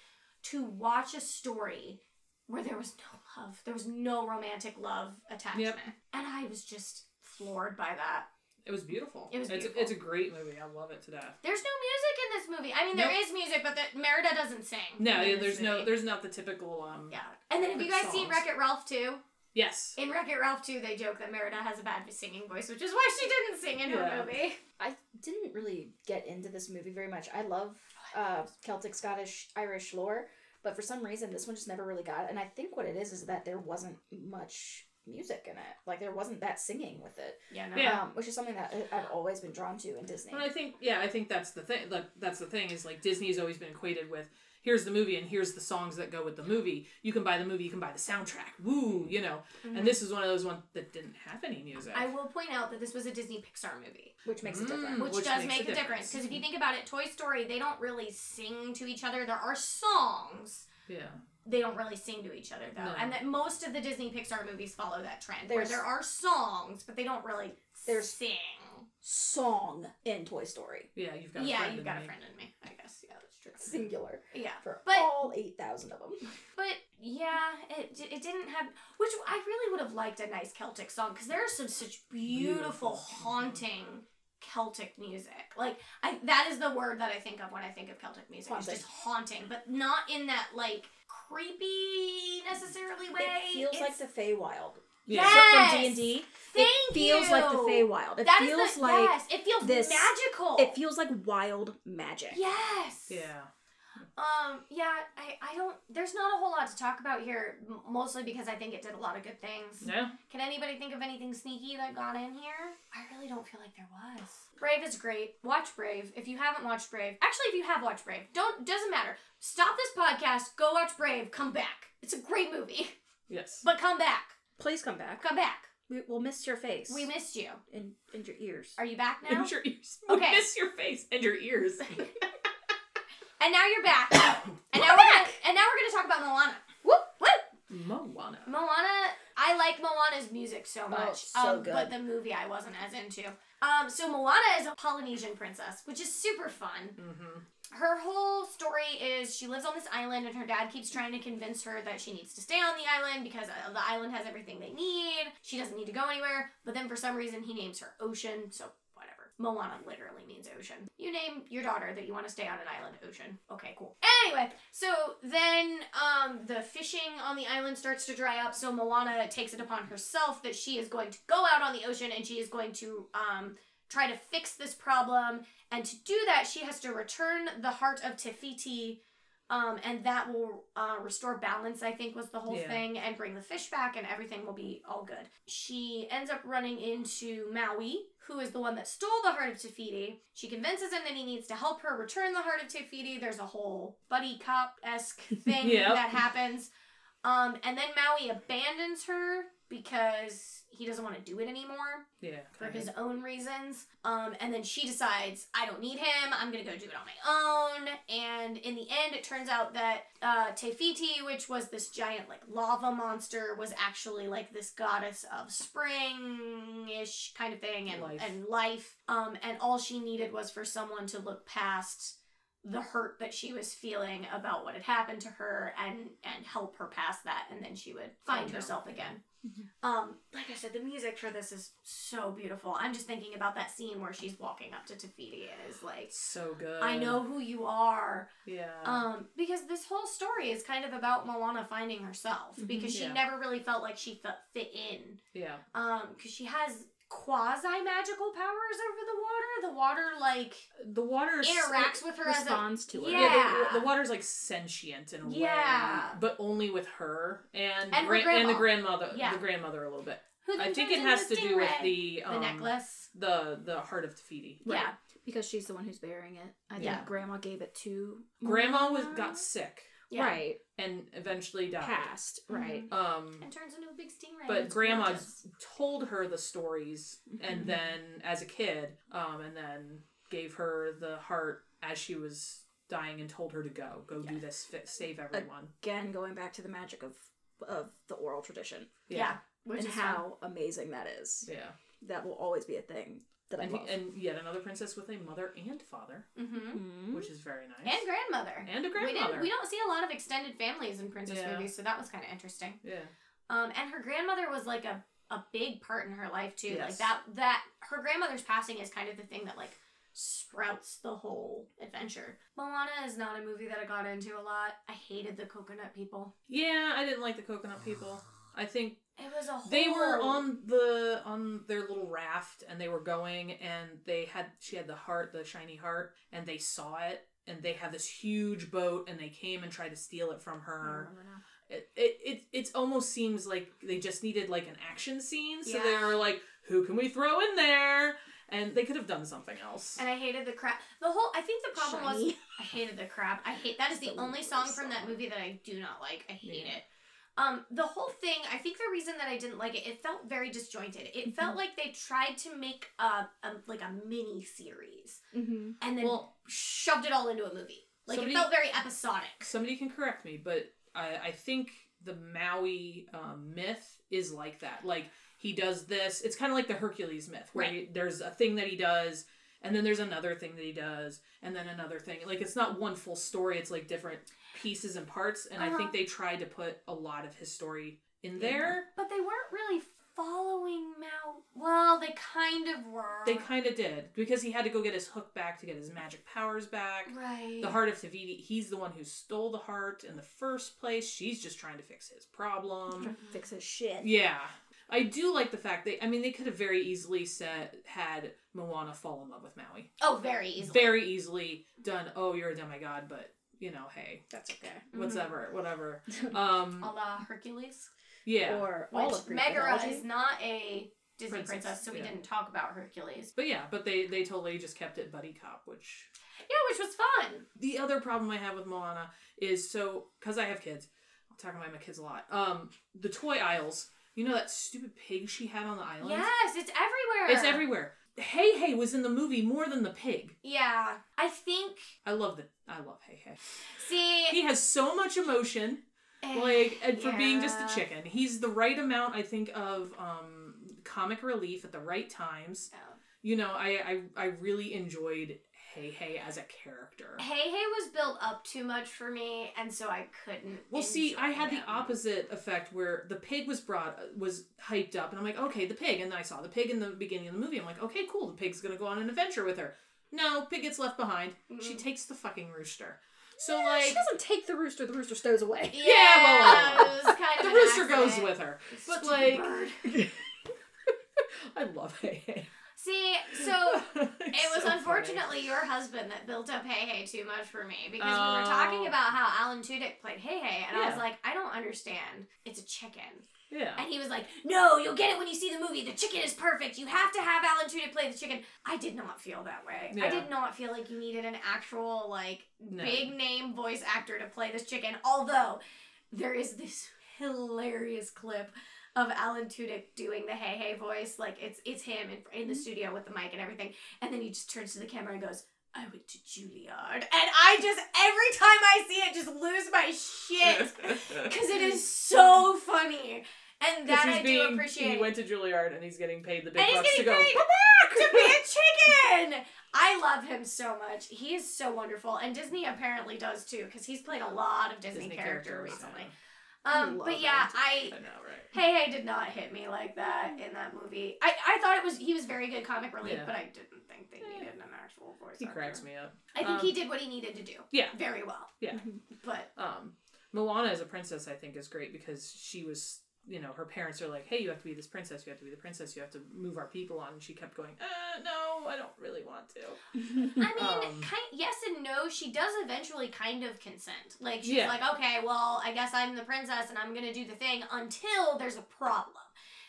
to watch a story where there was no love, there was no romantic love attachment, and I was just floored by that. It was beautiful. It was it's, beautiful. it's a great movie. I love it to death. There's no music in this movie. I mean, there Nope. is music, but the, Merida doesn't sing. No, yeah, this there's no movie. there's not the typical um Yeah. And then have you guys seen songs. Wreck It Ralph too? Yes. In Wreck It Ralph 2, they joke that Merida has a bad singing voice, which is why she didn't sing in Yeah. her movie. I didn't really get into this movie very much. I love uh, Celtic, Scottish, Irish lore, but for some reason this one just never really got it. And I think what it is is that there wasn't much music in it. Like there wasn't that singing with it, Yeah, no. Yeah. um, which is something that I- I've always been drawn to in Disney. And I think yeah, I think that's the thing. Like that's the thing is like Disney's always been equated with here's the movie and here's the songs that go with the movie. You can buy the movie, you can buy the soundtrack. Woo, you know. And this is one of those ones that didn't have any music. I will point out that this was a Disney Pixar movie, which makes it Mm. different. which, Which does make a a difference. Because if you think about it, Toy Story, they don't really sing to each other. There are songs. yeah. They don't really sing to each other though, No. and that most of the Disney Pixar movies follow that trend, where there are songs, but they don't really There's- sing. Song in Toy Story, Yeah, you've got a Yeah, friend you've in got me. a friend in me. I guess. Yeah, that's true. singular, Yeah, for But- all eight thousand of them. but yeah, it it didn't have. Which I really would have liked a nice Celtic song because there are some such beautiful, Beautiful. haunting Celtic music. Like I, that is the word that I think of when I think of Celtic music. Haunting. It's just haunting, but not in that like creepy necessarily way. It feels like the Feywild. Yeah. Yes! from D and D. Thank It feels like the you! Feywild. It That is feels the- like yes, it feels this- magical. it feels like wild magic. yes. Yeah. Um, yeah, I, I don't, there's not a whole lot to talk about here, mostly because I think it did a lot of good things. No. Can anybody think of anything sneaky that got in here? I really don't feel like there was. Brave is great. Watch Brave. If you haven't watched Brave, actually, if you have watched Brave, don't, doesn't matter. Stop this podcast, go watch Brave, come back. It's a great movie, Yes. but come back. Please come back. Come back. We, we'll miss your face. We missed you. And, in your ears. Are you back now? And your ears. Okay. Miss your face and your ears. And now you're back. and now we're back. gonna, and now we're gonna talk about Moana. Whoop whoop. Moana. Moana, I like Moana's music so much. Oh, so um, good. But the movie I wasn't as into. Um, so Moana is a Polynesian princess, which is super fun. Mm-hmm. Her whole story is she lives on this island, and her dad keeps trying to convince her that she needs to stay on the island because uh, the island has everything they need. She doesn't need to go anywhere. But then for some reason, he names her Ocean. So. Moana literally means ocean. You name your daughter that you want to stay on an island, Ocean. Okay, cool. Anyway, so then um, the fishing on the island starts to dry up. So Moana takes it upon herself that she is going to go out on the ocean and she is going to um, try to fix this problem. And to do that, she has to return the heart of Te Fiti. Um, and that will uh, restore balance, I think, was the whole Yeah. thing, and bring the fish back, and everything will be all good. She ends up running into Maui, who is the one that stole the heart of Te Fiti. She convinces him that he needs to help her return the heart of Te Fiti. There's a whole buddy cop esque thing Yep. that happens. Um, and then Maui abandons her because he doesn't want to do it anymore Yeah. for his own reasons. Um, and then she decides, I don't need him. I'm gonna go do it on my own. And in the end, it turns out that uh, Te Fiti, which was this giant like lava monster, was actually like this goddess of spring-ish kind of thing and Life. and life. Um, and all she needed was for someone to look past the hurt that she was feeling about what had happened to her and and help her past that and then she would find herself again Mhm. um like i said the music for this is so beautiful i'm just thinking about that scene where she's walking up to Te Fiti and is like so good. i know who you are Yeah. um because this whole story is kind of about moana finding herself Mhm. because she Yeah. never really felt like she felt fit in yeah. um because she has quasi magical powers over the water the water like The water interacts with her as a Responds to it. Yeah. Yeah, the, the water's like sentient in a Yeah. way, but only with her and And her and the grandmother. Yeah. The grandmother a little bit. I think it has to do with Stingray. the the um, necklace the the heart of Te Fiti. yeah Because she's the one who's bearing it. I think Yeah. grandma gave it to Grandma was got sick yeah Right. And eventually died. Passed. Right. Um, and turns into a big stingray but grandma gorgeous. told her the stories and Mhm. then as a kid um and then gave her the heart as she was dying and told her to go go do this fi- save everyone Again, going back to the magic of of the oral tradition yeah, which and is how amazing that is. yeah That will always be a thing that I and, love. and yet another princess with a mother and father mm-hmm. Mhm. which is very nice. And grandmother. And a we grandmother didn't we don't see a lot of extended families in princess Yeah. movies so that was kind of interesting. Yeah. Um and her grandmother was like a a big part in her life too like that that her grandmother's passing is kind of the thing that like sprouts the whole adventure. Moana is not a movie that i got into a lot. I hated the coconut people. Yeah i didn't like the coconut people. I think it was a whole they were on the on their little raft and they were going and they had she had the heart the shiny heart and they saw it and they had this huge boat and they came and tried to steal it from her it it, it, it almost seems like they just needed like an action scene so they Yeah. were like who can we throw in there and they could have done something else and I hated the crab. The whole I think the problem was I hated the crab. I hate that is the The only worst song from that movie that I do not like. I hate Yeah. it. Um, the whole thing. I think the reason that I didn't like it, it felt very disjointed. It Mm-hmm. felt like they tried to make a, a like a mini series Mhm. and then Well- shoved it all into a movie. Like Somebody- it felt very episodic. somebody can correct me but i i think the maui um, myth is like that like he does this it's kind of like the hercules myth where Right. he, there's a thing that he does and then there's another thing that he does and then another thing like it's not one full story it's like different pieces and parts and i Uh-huh. think they tried to put a lot of his story in there But they weren't really following Mal. Well, they kind of were. they kind of did because he had to go get his hook back to get his magic powers back right. the heart of Te Fiti, he's the one who stole the heart in the first place. She's just trying to fix his problem. Fix his shit. Yeah. I do like the fact that I mean they could have very easily said had Moana fall in love with Maui. Oh, very easily. Very easily done, oh you're a demigod, but you know, hey, That's okay. whatever, whatever. Um a la Hercules. yeah. Or all Which of Megara is not a Disney Princess, princess, so we yeah. didn't talk about Hercules. But yeah, but they they totally just kept it buddy cop, which Yeah, which was fun. the other problem I have with Moana is so because I have kids, I'm talking about my kids a lot. Um, the toy aisles, you know that stupid pig she had on the island. Yes, it's everywhere. it's everywhere. Heihei was in the movie more than the pig. Yeah, I think. I love the I love Heihei. See, He has so much emotion, like and for being just a chicken. He's the right amount, I think, of um comic relief at the right times. Oh. You know, I I, I really enjoyed Heihei as a character. Hey Hey was built up too much for me, and so I couldn't. Well, see, I had him. the opposite effect where the pig was brought was hyped up, and I'm like, okay, the pig, and then I saw the pig in the beginning of the movie. I'm like, okay, cool, the pig's gonna go on an adventure with her. No, pig gets left behind. She Mhm. takes the fucking rooster. So she like, she doesn't take the rooster. The rooster stows away. Yeah, Yeah, well, was kind the rooster goes with her. But like. I love Heihei. See, so It was unfortunately your husband that built up Heihei too much for me because we were talking Oh. about how Alan Tudyk played Heihei, and I was like, I don't understand. It's a chicken. Yeah. And he was like, No, you'll get it when you see the movie. The chicken is perfect. You have to have Alan Tudyk play the chicken. I did not feel that way. I did not feel like you needed an actual, like, No. big name voice actor to play this chicken. Although, there is this hilarious clip of Alan Tudyk doing the Heihei voice. Like, it's it's him in, in the mm-hmm. studio with the mic and everything. And then he just turns to the camera and goes, I went to Juilliard. And I just, every time I see it, just lose my shit. Because it is so funny. And that I do being, appreciate. He went to Juilliard and he's getting paid the big and he's bucks to go. paid to be a chicken. I love him so much. He is so wonderful, and Disney apparently does too, because he's played a lot of Disney, Disney characters characters, recently. yeah. Um, but yeah. I I know, right? Hey Hey did not hit me like that in that movie. I, I thought it was he was very good comic relief, Yeah. but I didn't think they Eh. needed an actual voice. He actor. cracks me up. I think Um, he did what he needed to do. Yeah. Very well. Yeah. But Um, Moana as a princess, I think, is great because she was, you know, her parents are like, "Hey, you have to be this princess. You have to be the princess. You have to move our people on." And she kept going, "Uh, no, I don't really want to." I mean, Um, kind yes and no. She does eventually kind of consent. Like she's Yeah. like, okay, well, I guess I'm the princess and I'm gonna do the thing until there's a problem.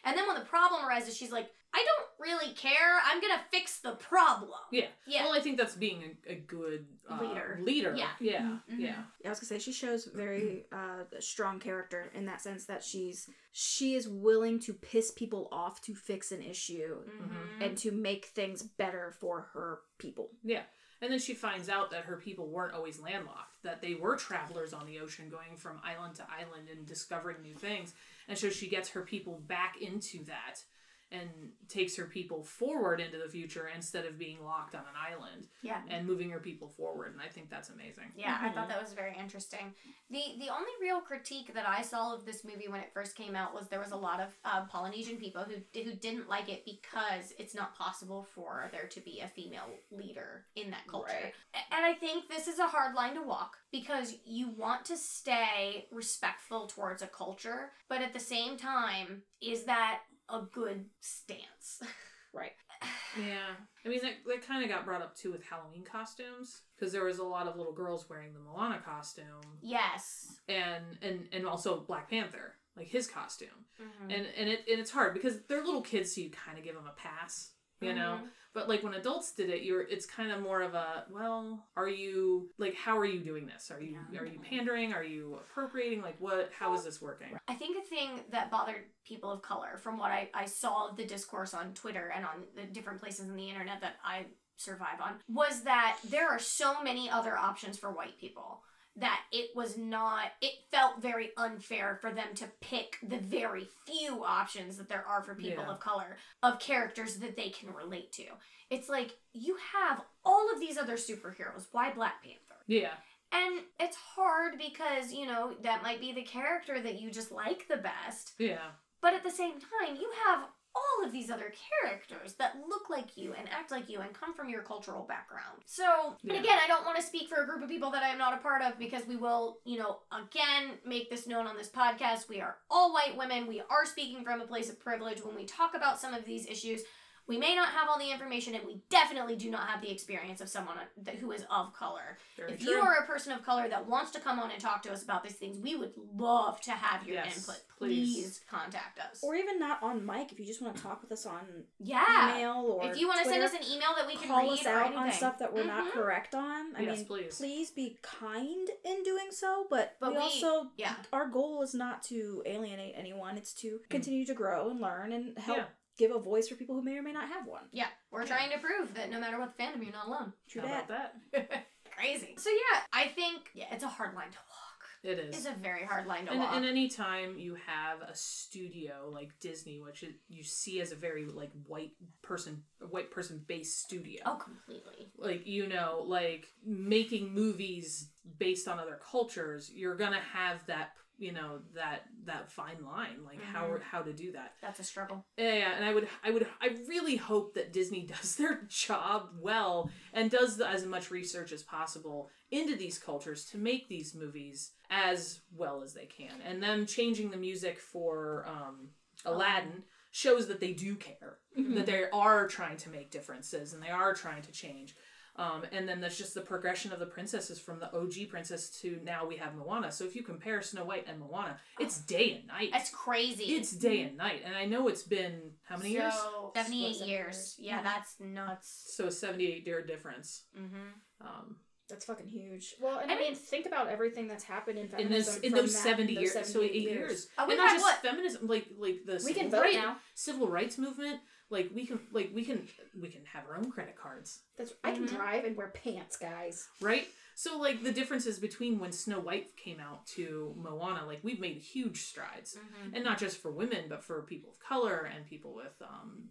And then when the problem arises, she's like, I don't really care. I'm gonna fix the problem. Yeah. Yeah. Well, I think that's being a, a good uh, Leader. Leader. Yeah. Yeah. Mhm. Yeah. I was gonna say she shows very uh, strong character in that sense that she's she is willing to piss people off to fix an issue Mhm. and to make things better for her people. Yeah. And then she finds out that her people weren't always landlocked, that they were travelers on the ocean going from island to island and discovering new things. And so she gets her people back into that and takes her people forward into the future instead of being locked on an island Yeah. and moving her people forward. And I think that's amazing. Yeah, I Mhm. thought that was very interesting. the The only real critique that I saw of this movie when it first came out was there was a lot of uh, Polynesian people who who didn't like it because it's not possible for there to be a female leader in that culture. Right. And I think this is a hard line to walk because you want to stay respectful towards a culture, but at the same time, is that a good stance? Right. Yeah. I mean, that, that kind of got brought up too with Halloween costumes because there was a lot of little girls wearing the Moana costume yes. and, and, and also Black Panther, like his costume. Mhm. and and it and it's hard because they're little kids, so you kind of give them a pass, you know. But like when adults did it, you're it's kind of more of a well, are you like how are you doing this? Are you Yeah. are you pandering? Are you appropriating? Like what? How is this working? I think a thing that bothered people of color, from what I, I saw of the discourse on Twitter and on the different places in the internet that I survive on, was that there are so many other options for white people that it was not, it felt very unfair for them to pick the very few options that there are for people Yeah. of color of characters that they can relate to. It's like, you have all of these other superheroes. Why Black Panther? Yeah, And it's hard because, you know, that might be the character that you just like the best. yeah, But at the same time, you have all of these other characters that look like you and act like you and come from your cultural background. So, and again, I don't want to speak for a group of people that I am not a part of because we will, you know, again, make this known on this podcast. We are all white women. We are speaking from a place of privilege when we talk about some of these issues. We may not have all the information, and we definitely do not have the experience of someone who is of color. very if true. you are a person of color that wants to come on and talk to us about these things, we would love to have your Yes, input. please. Please. contact us. Or even not on mic if you just want to talk with us on yeah. email or If you want to send us an email that we can call read us out anything. on stuff that we're not Mhm. correct on. I Yes, mean, please. be kind in doing so, but, But we, we- also yeah. our goal is not to alienate anyone. It's to continue to grow and learn and help Yeah. Give a voice for people who may or may not have one. Yeah, we're Yeah. trying to prove that no matter what the fandom, you're not alone. True How that. about that? Crazy. So yeah, I think yeah, it's a hard line to walk. It It's a very hard line to And, walk. and any time you have a studio like Disney, which it, you see as a very like white person, white person based studio, oh, completely. like you know like making movies based on other cultures you're gonna have that you know that that fine line like how Mhm. how to do that That's a struggle. yeah, yeah and i would i would i really hope that disney does their job well and does the, as much research as possible into these cultures to make these movies as well as they can and them changing the music for um aladdin shows that they do care that they are trying to make differences and they are trying to change. Um, and then that's just the progression of the princesses from the OG princess to now we have Moana. So if you compare Snow White and Moana, it's day and night. It's crazy. It's day and night. And I know it's been how many years? 78 years. years. Yeah, Mhm. that's nuts. So 78 year difference. Mm-hmm. Um, That's fucking huge. Well, and I I mean, think about everything that's happened in in feminism this in those that- 70 those years, so eight years. Oh, and we've not had just what? feminism, like like the We can civil vote right- now. civil rights movement. Like we can like we can we can have our own credit cards. That's I can Mhm. drive and wear pants, guys. right? So like the differences between when Snow White came out to Moana, like we've made huge strides, Mm-hmm. and not just for women, but for people of color and people with um,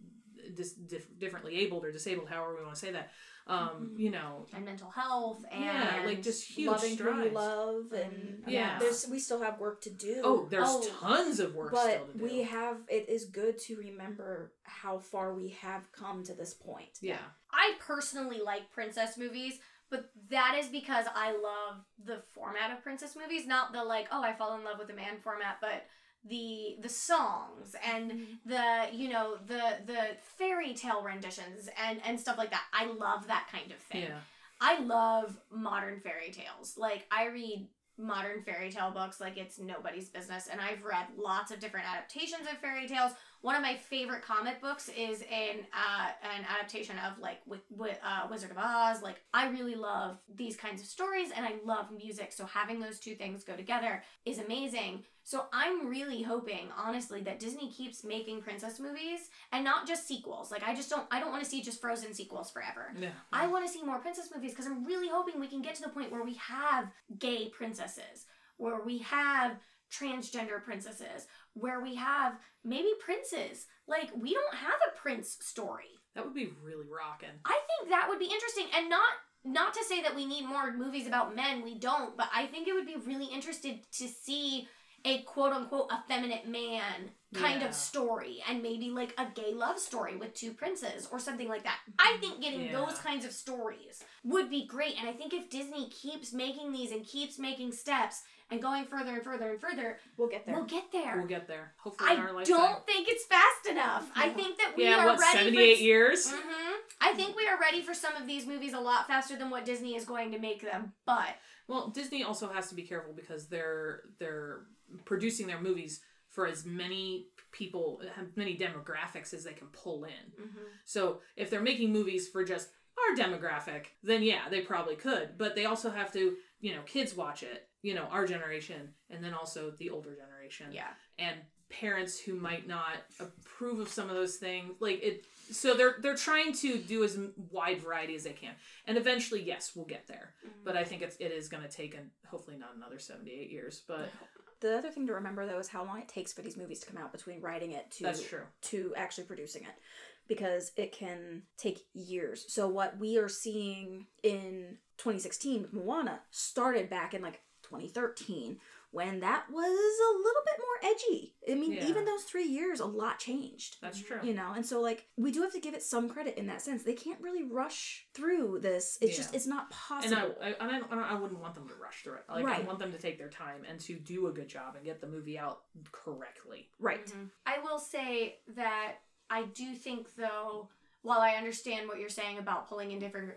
dis- dif- differently abled or disabled, however we want to say that. Um, Mhm. you know, and mental health and yeah, like just huge loving who you strides. love, and I mean, Yeah. there's we still have work to do. Oh, there's Oh, tons of work but still to do. we have. It is good to remember how far we have come to this point. yeah, I personally like princess movies, but that is because I love the format of princess movies, not the like, oh, I fall in love with a man format, but the the songs and mm-hmm. the you know the the fairy tale renditions and and stuff like that. I love that kind of thing. yeah. I love modern fairy tales. Like I read modern fairy tale books like it's nobody's business and I've read lots of different adaptations of fairy tales. One of my favorite comic books is an uh, an adaptation of like with, with uh, Wizard of Oz. Like I really love these kinds of stories and I love music. So having those two things go together is amazing. So I'm really hoping, honestly, that Disney keeps making princess movies and not just sequels. Like I just don't I don't want to see just Frozen sequels forever. Yeah. I want to see more princess movies because I'm really hoping we can get to the point where we have gay princesses, where we have transgender princesses, where we have maybe princes. Like, we don't have a prince story. That would be really rocking. I think that would be interesting and not not to say that we need more movies about men, we don't, but I think it would be really interested to see a quote unquote effeminate man kind Yeah. of story and maybe like a gay love story with two princes or something like that. I think getting Yeah. those kinds of stories would be great and I think if Disney keeps making these and keeps making steps and going further and further and further, We'll get there. we'll get there. We'll get there. Hopefully in our lifetime. I don't think it's fast enough. I think that we yeah, are what, ready 78 for years? hmm I think we are ready for some of these movies a lot faster than what Disney is going to make them. But Well, Disney also has to be careful because they're they're producing their movies for as many people, have many demographics as they can pull in. So if they're making movies for just our demographic, then yeah, they probably could. But they also have to, you know, kids watch it, you know, our generation, and then also the older generation. yeah, and parents who might not approve of some of those things like it so they're they're trying to do as wide variety as they can. And eventually yes we'll get there. Mm. But i think it's it is going to take and hopefully not another 78 years but The other thing to remember though is how long it takes for these movies to come out between writing it to that's true. to actually producing it. Because it can take years. So what we are seeing in 2016 with Moana started back in like 2013 when that was a little bit more edgy. I mean, Yeah. even those 3 years a lot changed. that's true You know, and so like we do have to give it some credit in that sense. They can't really rush through this. It's just it's not and I, possible. I, and I, I wouldn't want them to rush through it. Like I want them to take their time and to do a good job and get the movie out correctly. right. Mm-hmm. I will say that I do think though. While I understand what you're saying about pulling in different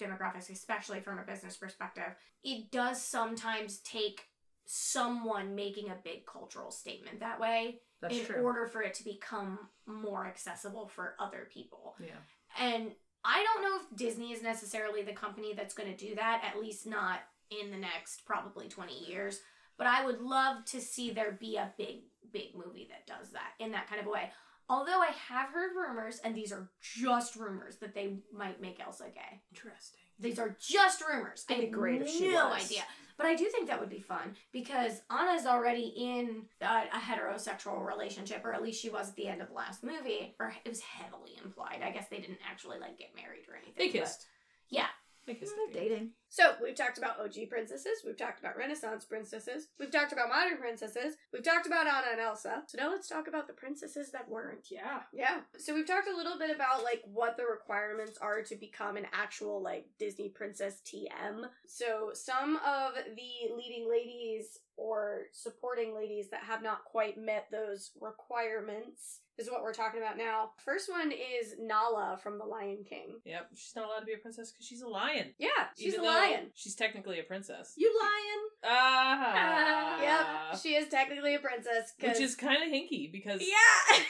demographics, especially from a business perspective, it does sometimes take someone making a big cultural statement that way That's in true. order for it to become more accessible for other people. yeah. And I don't know if Disney is necessarily the company that's going to do that, at least not in the next probably 20 years. But I would love to see there be a big, big movie that does that in that kind of a way. Although I have heard rumors, and these are just rumors, that they might make Elsa gay. Interesting. These are just rumors. I It'd be have great if she no idea. But I do think that would be fun because Anna's already in a, a heterosexual relationship, or at least she was at the end of the last movie, or it was heavily implied. I guess they didn't actually like get married or anything. They kissed. Yeah. They kissed. Mm, they're at dating. So, we've talked about OG princesses, we've talked about Renaissance princesses, we've talked about modern princesses, we've talked about Anna and Elsa. So now let's talk about the princesses that weren't. Yeah. Yeah. So we've talked a little bit about like what the requirements are to become an actual like Disney princess TM. So some of the leading ladies or supporting ladies that have not quite met those requirements is what we're talking about now. First one is Nala from The Lion King. Yep. She's not allowed to be a princess because she's a lion. Yeah, she's Even a though lion. She's technically a princess. You lion. Ah. yep, she is technically a princess. 'cause- Which is kind of hinky because yeah,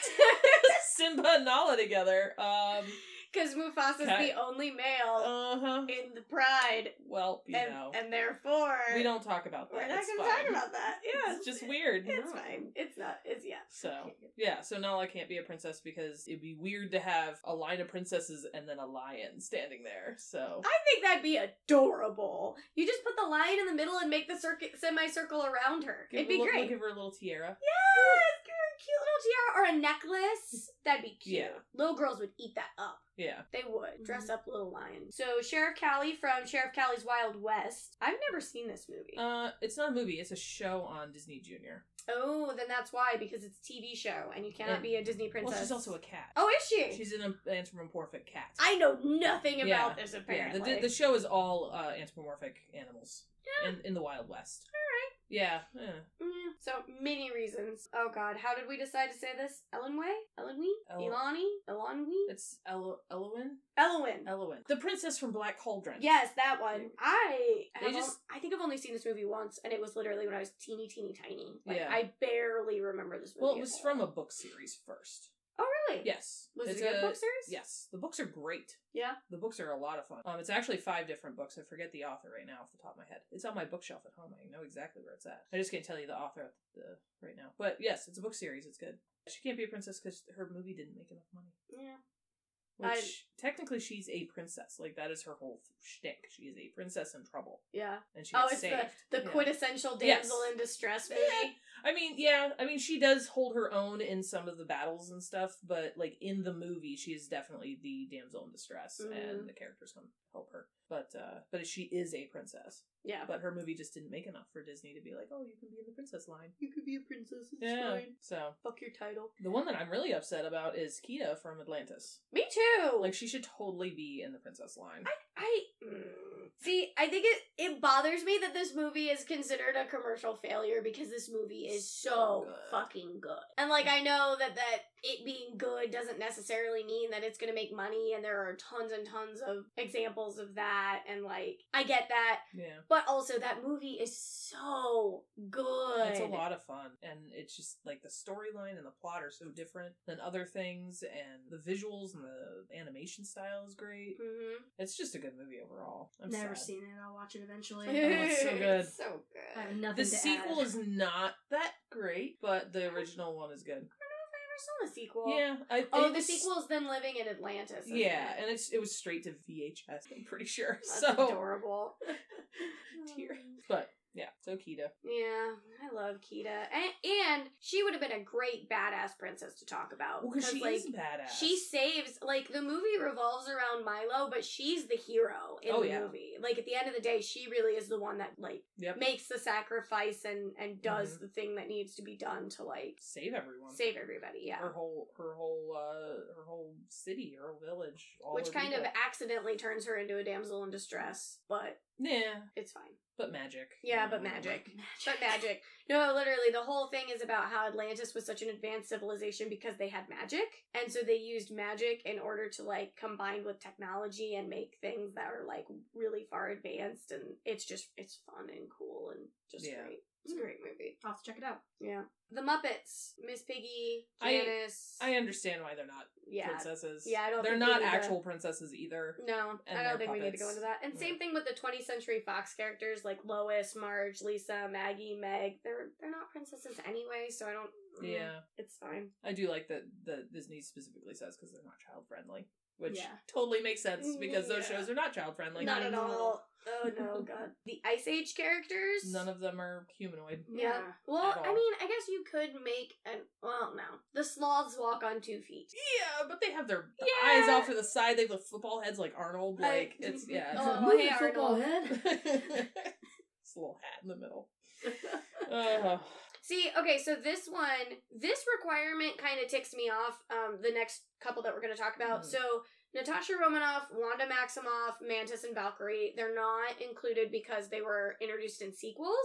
Simba and Nala together. Um. Because Mufasa's Cat- the only male Uh huh. in the Pride, Well, you and know, and therefore we don't talk about that. We're not going to talk about that. Yeah, It's just weird. It's No. fine. It's not. It's yeah. So yeah, so Nala can't be a princess because it'd be weird to have a line of princesses and then a lion standing there. So I think that'd be adorable. You just put the lion in the middle and make the circuit semicircle around her. Give It'd her a be little- great. Give her a little tiara. Yes, cute little tiara or a necklace, that'd be cute. Yeah. Little girls would eat that up. Yeah. They would dress Mhm. up little lions. So Sheriff Callie from Sheriff Callie's Wild West. I've never seen this movie. Uh, it's not a movie. It's a show on Disney Junior. oh, then that's why because it's a TV show and you cannot And- be a Disney princess. Well, she's also a cat. Oh, is she? She's an anthropomorphic cat. I know nothing Yeah. about this yeah, apparently. the, the show is all uh, anthropomorphic animals in, in the Wild West. Yeah. yeah. Mm, so many reasons. Oh God, how did we decide to say this? Ellen Way? Ellen Wee? El- Elani? It's Elo- Elowin? Elowin. Elowin. The princess from Black Cauldron. Yes, that one. I have just- I think I've only seen this movie once, and it was literally when I was teeny, teeny, tiny. Like, Yeah. I barely remember this movie. Well, it was from a book series first. Oh, really? Yes. Was It's it a good book series? Yes. The books are great. Yeah. The books are a lot of fun. Um, it's actually five different books. I forget the author right now off the top of my head. It's on my bookshelf at home. I know exactly where it's at. I just can't tell you the author the, right now. But yes, it's a book series. It's good. She can't be a princess because her movie didn't make enough money. Yeah. Which technically she's a princess. Like that is her whole shtick. She is a princess in trouble, Yeah. and she Oh, it's saved. the the Yeah. quintessential Yes. damsel in distress movie. Yeah. I mean, yeah. I mean, she does hold her own in some of the battles and stuff, but like in the movie, she is definitely the damsel in distress, Mhm. and the characters come help her. But uh, but she is a princess. Yeah. But her movie just didn't make enough for Disney to be like, oh, you can be in the princess line. You could be a princess. It's yeah. fine. So Fuck your title. the one that I'm really upset about is Kida from Atlantis. Me too. Like she should totally be in the princess line. I mm, see. I think it it bothers me that this movie is considered a commercial failure because this movie is so So good. fucking good. And like I know that that it being good doesn't necessarily mean that it's going to make money, and there are tons and tons of examples of that. And like I get that, yeah. but also that movie is so good. It's a lot of fun, and it's just like the storyline and the plot are so different than other things, and the visuals and the animation style is great. hmm It's just a good movie overall. i've Never sad. seen it. I'll watch it eventually. Oh, it's so good. so I have good. nothing The to sequel add. is not that great, but the original one is good. Saw the sequel. Yeah, I, Oh, the sequel is them living in Atlantis. Yeah, it? and it's it was straight to VHS. I'm pretty sure. That's so adorable. Dear. But yeah, so Kida. Yeah, I love Kida, and, and she have been a great badass princess to talk about Well, because she like is badass. she saves like the movie revolves around Milo, but she's the hero in Oh, the yeah. movie. Like at the end of the day, she really is the one that like yep makes the sacrifice and and does Mhm. the thing that needs to be done to like save everyone. save everybody. Yeah. her whole her whole uh her whole city, her whole village, all Which kind of accidentally turns her into a damsel in distress, but yeah, it's fine. But magic. Yeah, but magic. like- But magic. No, literally, the whole thing is about how Atlantis was such an advanced civilization because they had magic. And so they used magic in order to, like, combine with technology and make things that are, like, really far advanced. And it's just, it's fun and cool and just Yeah. great. It's a great movie. I'll have to check it out. Yeah. The Muppets, Miss Piggy, I- Janice. I understand why they're not yeah. princesses. Yeah, I don't They're think not need to- actual princesses either. No, I don't think we need to go into that. And same thing with the 20th Century Fox characters like Lois, Marge, Lisa, Maggie, Meg. They're they're not princesses anyway, so I don't. mm, Yeah, it's fine. I do like that. The Disney specifically says because they're not child friendly, which Yeah. totally makes sense because those Yeah. shows are not child friendly. not not at even all. Oh no, God. The Ice Age characters. None of them are humanoid. Yeah. Yeah. Well, I mean, I guess you could make an. Well, no. The sloths walk on two feet. Yeah, but they have their the Yeah. eyes off to the side. They have the football heads like Arnold. I- Like it's yeah. It's Oh, Move hey, football head. it's a little hat in the middle. Uh, See, okay, so this one, this requirement kind of ticks me off. Um, the next couple that we're going to talk about. Mhm. So Natasha Romanoff, Wanda Maximoff, Mantis, and Valkyrie, they're not included because they were introduced in sequels,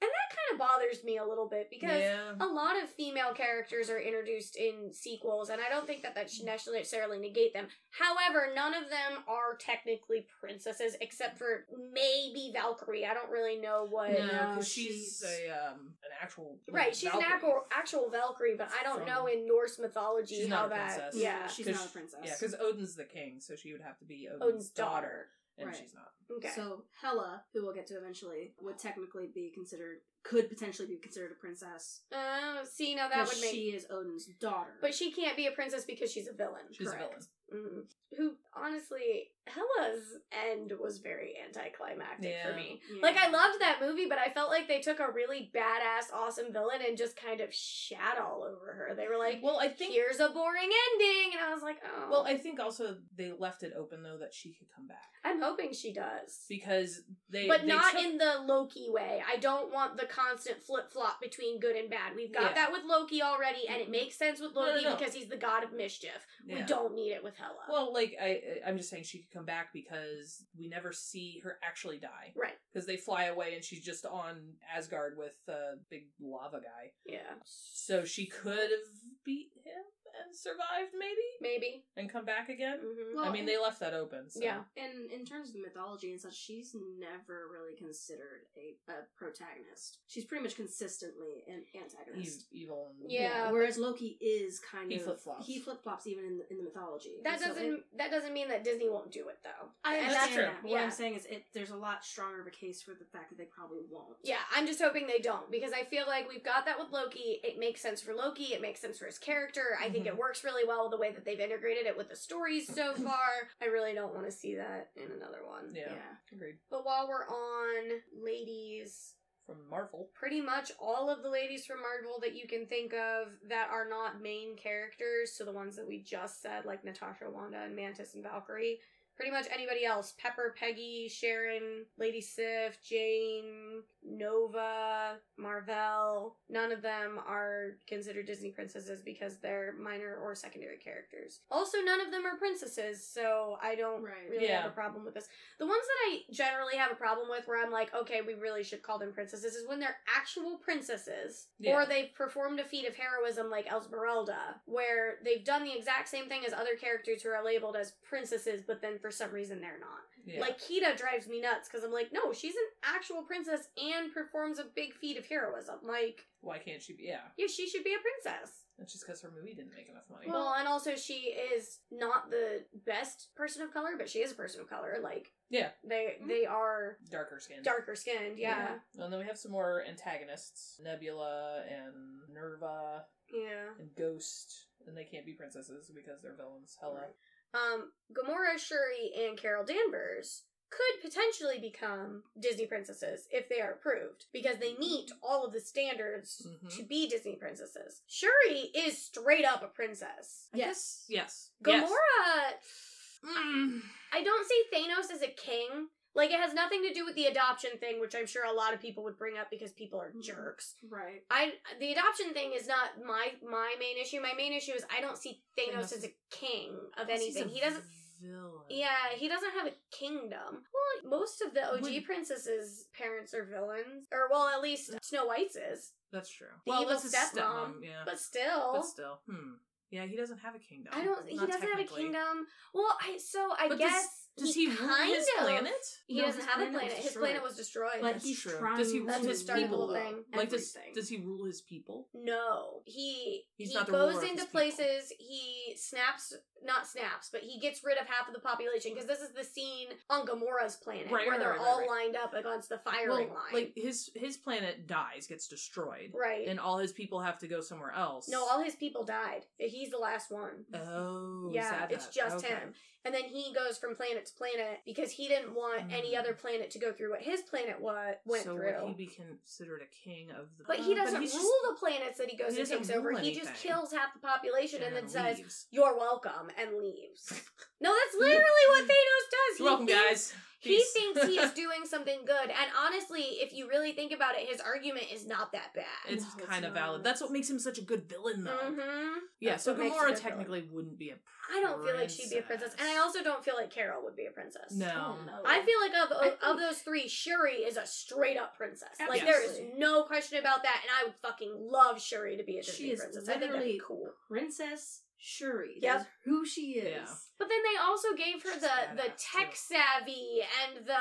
and that kind of bothers me a little bit because. yeah. A lot of female characters are introduced in sequels, and I don't think that that should necessarily negate them. However, none of them are technically princesses, except for maybe Valkyrie. I don't really know what. No, No, because she's, she's- a um an actual Right, she's an actual actual Valkyrie, but I don't From- know in Norse mythology She's how not a that. princess. Yeah, she's not a princess. Yeah, because Odin's the king, so she would have to be Odin's, Odin's daughter, daughter. And Right. she's not. Okay. So Hela, who we'll get to eventually, would technically be considered could potentially be considered a princess Oh, see, now that would make. she is Odin's daughter. But she can't be a princess because she's a villain. She's Correct. a villain. Mm. Who, honestly, Hela's end was very anticlimactic for me. Yeah. Like, I loved that movie, but I felt like they took a really badass, awesome villain and just kind of shat all over her. They were like, Well, I think. here's a boring ending. And I was like, oh. Well, I think also they left it open though that she could come back I'm hoping she does. because they. But they not took- in the Loki way. I don't want the constant flip flop between good and bad. We've got Yeah. that with Loki already, and it mm-hmm. makes sense with No, no, Loki no. because he's the god of mischief. We don't need it with Hela. Well, like I, I'm just saying she could come back because we never see her actually die. right. Because they fly away and she's just on Asgard with a big lava guy. Yeah. So she could have beat him and survived, maybe, Maybe. and come back again. hmm Well, I mean, they left that open. So. Yeah. And in terms of mythology and such, she's never really considered a, a protagonist. She's pretty much consistently an He's antagonist. evil. And, Yeah. Whereas Loki is kind He of flip-flops. He flip flops even in the, in the mythology. That And doesn't it- that doesn't mean that Disney won't do it though. I And understand that's true. that. But What I'm saying is, it there's a lot stronger of a case for the fact that they probably won't. Yeah, I'm just hoping they don't because I feel like we've got that with Loki. It makes sense for Loki. It makes sense for his character. I think. It mm-hmm. works really well the way that they've integrated it with the stories so far. I really don't want to see that in another one. Yeah. Yeah. Agreed. But while we're on ladies, From Marvel. pretty much all of the ladies from Marvel that you can think of that are not main characters, so the ones that we just said, like Natasha, Wanda, and Mantis and Valkyrie. Pretty much anybody else. Pepper, Peggy, Sharon, Lady Sif, Jane, Nova, Marvel. None of them are considered Disney princesses because they're minor or secondary characters. Also, none of them are princesses, so I don't Right. really Yeah. have a problem with this. The ones that I generally have a problem with, where I'm like, okay, we really should call them princesses, is when they're actual princesses, Yeah. or they've performed a feat of heroism like Esmeralda, where they've done the exact same thing as other characters who are labeled as princesses, but then for some reason they're not. Yeah. Like Kida drives me nuts because I'm like, no, she's an actual princess and performs a big feat of heroism. Like, Why can't she be? Yeah. yeah, she should be a princess. That's just because her movie didn't make enough money. Well, and also she is not the best person of color, but she is a person of color. Like, yeah. they mm-hmm. they are Darker skin. darker skinned. Yeah. And then we have some more antagonists Nebula and Nerva Yeah. and Ghost. And they can't be princesses because they're villains. Hela. Um, Gamora, Shuri, and Carol Danvers could potentially become Disney princesses if they are approved because they meet all of the standards Mhm. to be Disney princesses. Shuri is straight up a princess. I guess- Yes. Gamora, Yes. Mm. I don't see Thanos as a king. Like it has nothing to do with the adoption thing, which I'm sure a lot of people would bring up because people are jerks. Right. I the adoption thing is not my my main issue. My main issue is I don't see Thanos, Thanos as a king of anything. a He doesn't Villain. Yeah, he doesn't have a kingdom. Well, most of the OG Would- princesses' parents are villains. Or, well, at least Snow White's is. That's true. The well, evil his stepmom. Yeah. But still. But still. Hmm. Yeah, he doesn't have a kingdom. I don't. He doesn't have a kingdom. Well, I so I But guess Does he, rule kind his of- planet? He No, doesn't have a planet. His planet was destroyed. Like, That's he's true. trying Does he to rule That's his people? though? thing. Like, does, does he rule his people? No, he He's he not the goes ruler of into his people. places. He snaps, not snaps, but he gets rid of half of the population because this is the scene on Gamora's planet Right, where right, they're right, all right. lined up against the firing well, line. like his his planet dies, gets destroyed, right. and all his people have to go somewhere else. no, all his people died. He's the last one. Oh, yeah, sad it's that. just Okay. him. And then he goes from planet to planet because he didn't want any Mm. other planet to go through what his planet wa- went so through. would he be considered a king of the? but he doesn't he's rule the planets that he goes he and takes over. rule He just kills half the population and, then and says, leaves. "You're welcome," and leaves. no, that's literally what Thanos does. You're welcome, thinks- guys. He thinks he is doing something good, and honestly, if you really think about it, his argument is not that bad. it's No, it's kind of not. valid. That's what makes him such a good villain, though. hmm Yeah, That's so what Gamora good technically wouldn't be a. I don't feel like she'd be a princess, and I also don't feel like Carol would be a princess. no. Oh, no. I feel like of of, think- those three, Shuri is a straight up princess. Like there is no question about that, and I would fucking love Shuri to be a Disney She is princess. I think that'd be literally cool. Princess Shuri. Yep. That is who she is. Yeah. But then they also gave her She's the the tech too. savvy and the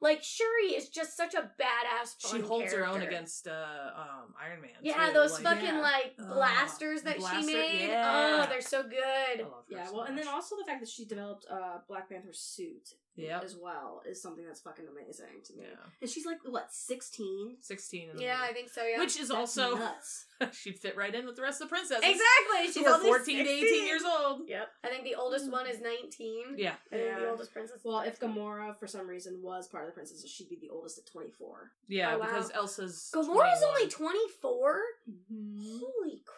like. Shuri is just such a badass. She fun holds her own against uh, um, Iron Man. Yeah, too. those like, fucking yeah. like Ugh, blasters that blaster- she made. yeah. Oh, they're so I good. love her Yeah, so well, and then also the fact that she developed uh, Black Panther's suit Yep. as well is something that's fucking amazing to me. Yeah. And she's like what, sixteen? 16 in the Yeah, I think so. Yeah, Which is That's also nuts. she'd fit right in with the rest of the princesses. exactly. Who She's are only 14 to 18 years old. Yep. I think the oldest one is nineteen. Yeah. I think the oldest princess. Well, if 19. Gamora for some reason was part of the princesses, she'd be the oldest at twenty four. Yeah, Oh, wow. because Elsa's Gamora's 21. only twenty four. Mm-hmm. Holy crap!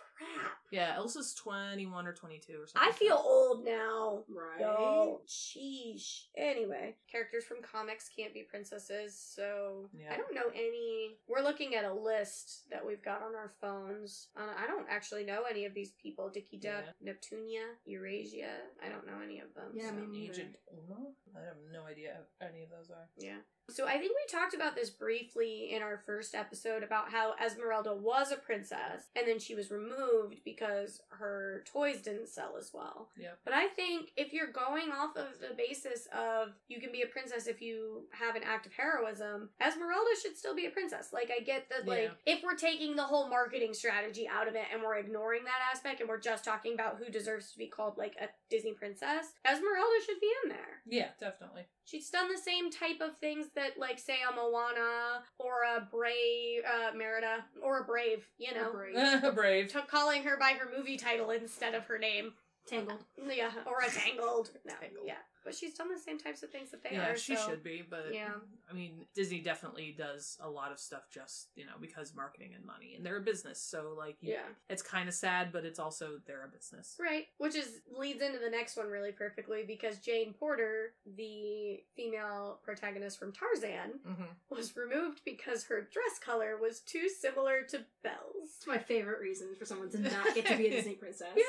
Yeah, Elsa's 21 or 22 or something. I feel old now. Right. Oh, sheesh. Anyway, characters from comics can't be princesses, so Yeah. I don't know any. We're looking at a list that we've got on our phones. Uh, I don't actually know any of these people. Dicky Duck, Neptunia, Eurasia. I don't know any of them. Yeah, so. me neither. Agent Uma? I have no idea who any of those are. Yeah. So I think we talked about this briefly in our first episode about how Esmeralda was a princess and then she was removed because her toys didn't sell as well. Yep. But I think if you're going off of the basis of you can be a princess if you have an act of heroism, Esmeralda should still be a princess. Like I get that like Yeah. if we're taking the whole marketing strategy out of it and we're ignoring that aspect and we're just talking about who deserves to be called like a Disney princess, Esmeralda should be in there. Yeah, definitely. She's done the same type of things that, like, say, a Moana or a Brave, uh, Merida, or a Brave, you know. Brave. Brave. T- calling her by her movie title instead of her name. Tangled. Yeah, or a Tangled. No, Tangled. yeah. But she's done the same types of things that they yeah, are. she so- should be, but yeah. I mean, Disney definitely does a lot of stuff just you know because marketing and money, and they're a business, so like you- Yeah. it's kind of sad, but it's also they're a business. Right, which is leads into the next one really perfectly because Jane Porter, the female protagonist from Tarzan, hmm was removed because her dress color was too similar to Belle's. It's my favorite reason for someone to not get to be a Disney princess. Yeah.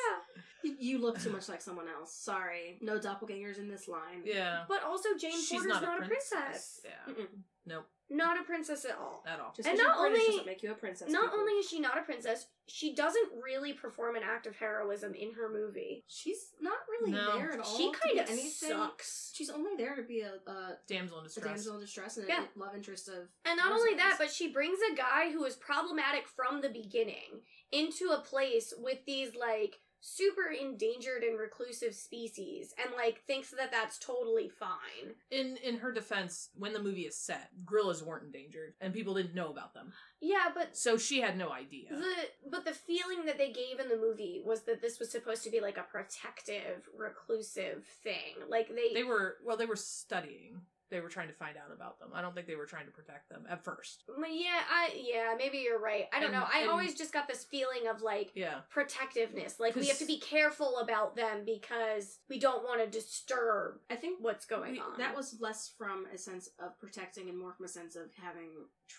You, you look too much like someone else. Sorry. No doppelgangers in this line. Yeah, But also, Jane she's Porter's not, not, a a princess. princess. Yeah, Mm-mm. nope, Not a princess at all. at all. Just And not British only- doesn't make you a princess. Not people. only is she not a princess, she doesn't really perform an act of heroism in her movie. She's not really No. there at all. she kind of sucks. She's only there to be a, a, Damsel in a distress. damsel in distress and Yeah. a love interest of. And not only that, but she brings a guy who is problematic from the beginning into a place with these like super endangered and reclusive species and like thinks that that's totally fine. In in her defense, when the movie is set, gorillas weren't endangered, and people didn't know about them, Yeah, but so she had no idea. The but the feeling that they gave in the movie was that this was supposed to be like a protective, reclusive thing. Like they, They were well, they were studying. They were trying to find out about them. I don't think they were trying to protect them at first. Mm, yeah, I yeah, maybe you're right. I don't And- know. I always just got this feeling of like Yeah, protectiveness. Like we have to be careful about them because we don't want to disturb I think what's going we- on. that was less from a sense of protecting and more from a sense of having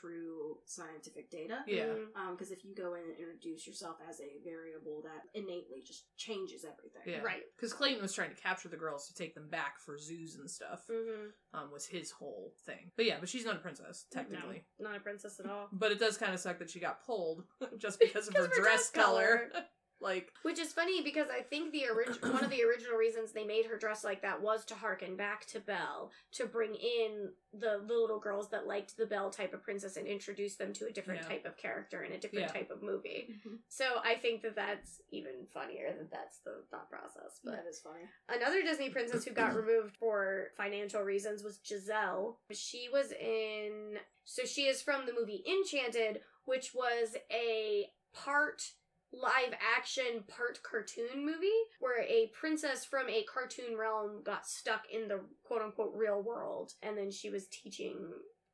true scientific data. yeah. Mm, Because if you go in and introduce yourself as a variable that innately just changes everything. Yeah. Right. Because Clayton was trying to capture the girls to take them back for zoos and stuff. mhm. Um, was his whole thing. But yeah, but she's not a princess technically. Not a princess at all. But it does kind of suck that she got pulled just because of her her dress dress color. like, Which is funny because I think the original one of the original reasons they made her dress like that was to harken back to Belle to bring in the, the little girls that liked the Belle type of princess and introduce them to a different Yeah. type of character in a different Yeah. type of movie. Mhm. So I think that that's even funnier that that's the thought process. But That is funny. Another Disney princess who got removed for financial reasons was Giselle. She was in. So she is from the movie Enchanted, which was a part live action, part cartoon movie where a princess from a cartoon realm got stuck in the quote unquote real world. And then she was teaching.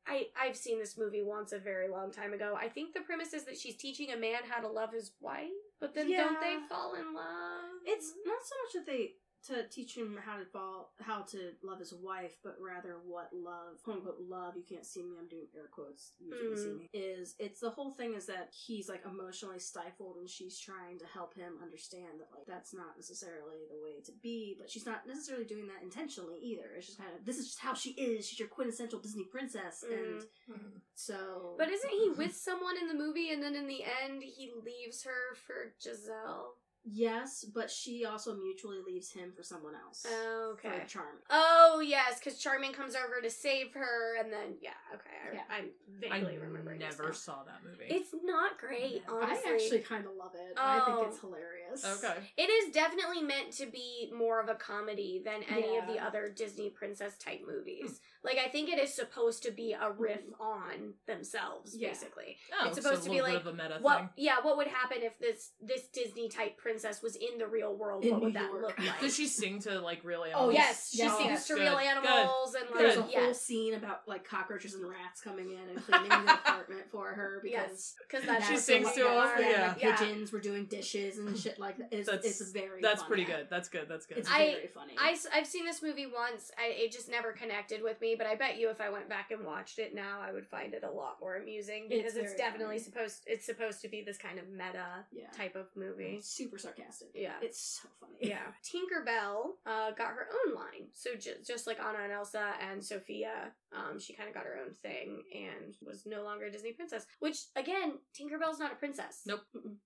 I, I've seen this movie once a very long time ago. I think the premise is that she's teaching a man how to love his wife, but then don't they fall in love? It's not so much that they to teach him how to fall how to love his wife, but rather what love quote unquote love, you can't see me, I'm doing air quotes, you can't see Mm. me. Is it's the whole thing is that he's like emotionally stifled and she's trying to help him understand that like that's not necessarily the way to be, but she's not necessarily doing that intentionally either. It's just kind of this is just how she is, she's your quintessential Disney princess and mm, so But isn't he with someone in the movie and then in the end he leaves her for Giselle? Yes, but she also mutually leaves him for someone else. Oh, okay. For Charming. Oh yes, because Charming comes over to save her, and then yeah, okay, I, Yeah. I'm I vaguely remembering. this never saw that movie. It's not great, Never. honestly. I actually kind of love it. I Oh. think it's hilarious. Okay. It is definitely meant to be more of a comedy than any of the other Disney princess type movies. Like I think it is supposed to be a riff on themselves, Yeah. basically. Oh, It's supposed so to a be little like, bit of a meta What thing. yeah, what would happen if this this Disney type princess was in the real world? In what would New that York. look like? Does she sing to like real animals? Oh, animals? yes, she Yes. sings Yes. to Good, real good. animals and like There's a yeah. whole scene about like cockroaches and rats coming in and cleaning the apartment for her because Yes, because that's She sings to ones them, are. yeah, yeah. like Yeah. pigeons were doing dishes and shit like. It's, That's- it's very That's funny. pretty good. That's good. That's good. It's I- very funny. I, have seen this movie once. I, it just never connected with me, but I bet you if I went back and watched it now, I would find it a lot more amusing because It's it's, definitely funny. supposed it's supposed to be this kind of meta yeah. type of movie. Super sarcastic. Yeah. It's so funny. Yeah. Tinkerbell uh, got her own line. So ju- just like Anna and Elsa and Sophia, um, she kind of got her own thing and was no longer a Disney princess. Which, again, Tinkerbell's not a princess. Nope.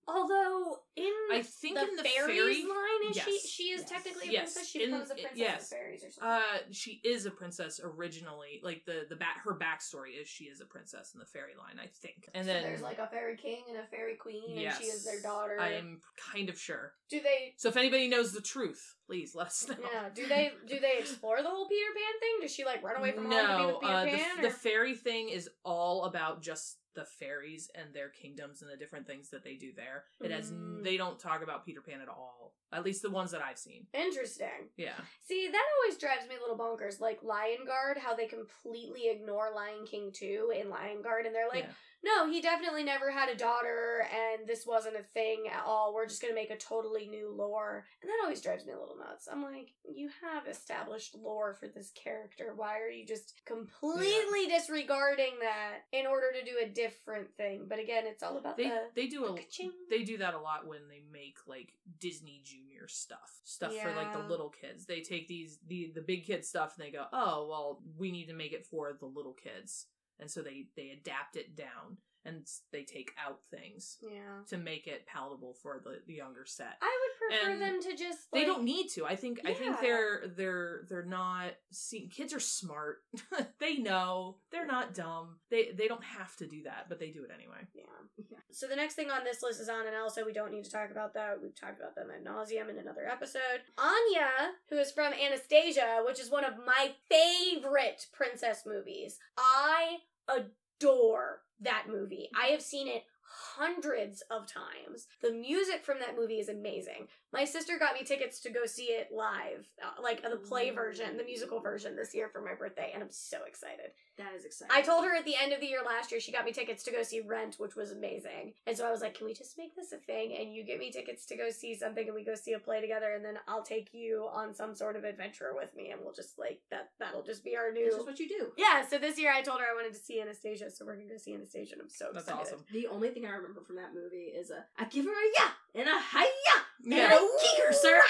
Although, in I think the in the fairies fairy, line, is she, yes. she is Yes. technically a Yes. princess? She In- becomes a princess yes. of fairies or something. uh, she is a princess originally. Like the the back, her backstory is she is a princess in the fairy line, I think. And so then there's like a fairy king and a fairy queen, yes, and she is their daughter. I am kind of sure. Do they? So if anybody knows the truth, please let us know. Yeah. Do they? Do they explore the whole Peter Pan thing? Does she like run away from home to be no, with Peter uh, Pan? the, the fairy thing is all about just the fairies and their kingdoms and the different things that they do there. It has Mm. they don't talk about Peter Pan at all. At least the ones that I've seen. Interesting. Yeah. See, that always drives me a little bonkers. Like Lion Guard, how they completely ignore Lion King 2 in Lion Guard, and they're like, yeah. No, he definitely never had a daughter, and this wasn't a thing at all. We're just gonna make a totally new lore. And that always drives me a little nuts. I'm like, you have established lore for this character. Why are you just completely disregarding that in order to do a different thing? But again, it's all about They the. they do a the ka-ching. they do that a lot when they make like Disney Junior stuff, stuff for like the little kids. They take these the the big kid stuff and they go, oh well, we need to make it for the little kids, and so they they adapt it down and they take out things yeah. to make it palatable for the, the younger set. I would prefer And them to just. they don't need to. I think I think they're they're they're not see kids are smart. they know. They're not dumb. They they don't have to do that, but they do it anyway. Yeah. Yeah. So the next thing on this list is Anna and Elsa. We don't need to talk about that. We've talked about them ad nauseum in another episode. Anya, who is from Anastasia, which is one of my favorite princess movies. I adore that movie. I have seen it hundreds of times. The music from that movie is amazing. My sister got me tickets to go see it live, uh, like the play version, the musical version this year for my birthday, and I'm so excited. That is exciting. I told her at the end of the year last year she got me tickets to go see Rent, which was amazing. And so I was like, "Can we just make this a thing? And you get me tickets to go see something, and we go see a play together, and then I'll take you on some sort of adventure with me, and we'll just like that. That'll just be our new." This is what you do. yeah. So this year I told her I wanted to see Anastasia, so we're gonna go see Anastasia. And I'm so That's excited. awesome. The only thing I remember from that movie is a I give her a yeah and a hiya and Yeah. a kicker, sir.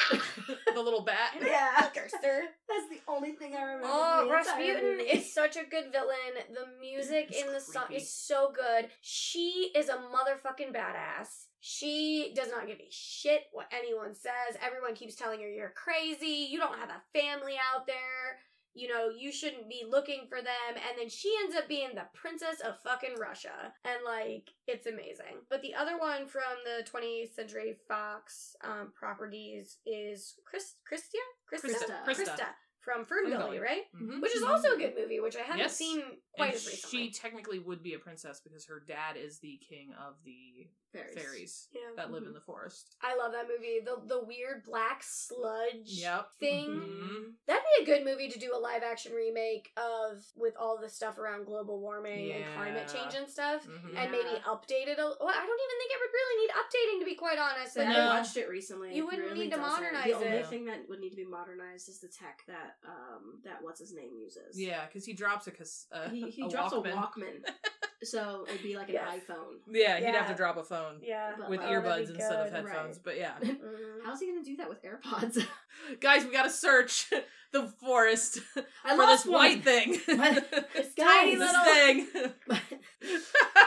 the little bat. yeah, Kicker, sir. that's the only thing I remember. Oh, Rasputin is such a good villain. The music It's in the song is so good. She is a motherfucking badass. She does not give a shit what anyone says. Everyone keeps telling her you're crazy. You don't have a family out there. You know, you shouldn't be looking for them. And then she ends up being the princess of fucking Russia. And like, it's amazing. But the other one from the 20th Century Fox um, properties is Chris, Christia? Crysta. Crysta. Krista from Ferngully, Ferngully. right? Mhm. Which is also a good movie, which I haven't Yes. seen quite And as recently. she technically would be a princess because her dad is the king of the Fairies. fairies, yeah. that live in the forest. I love that movie. The the weird black sludge Yep. thing. Mhm. That'd be a good movie to do a live action remake of with all the stuff around global warming and climate change and stuff. Mhm. And maybe Yeah. update it a well, I don't even think it would really need updating to be quite honest. But And No. I watched it recently. You wouldn't really need to doesn't. modernize The only it. thing that would need to be modernized is the tech that um that what's his name uses. Yeah, because he drops a, cas- uh, he he a drops Walkman. a Walkman, so it'd be like an Yes. iPhone. Yeah, he'd have to drop a phone yeah. With like- Oh, earbuds be instead of headphones. Right. But yeah, Mhm. How's he gonna do that with AirPods? guys, we gotta search the forest I for this one. white thing. This Guys, tiny little thing.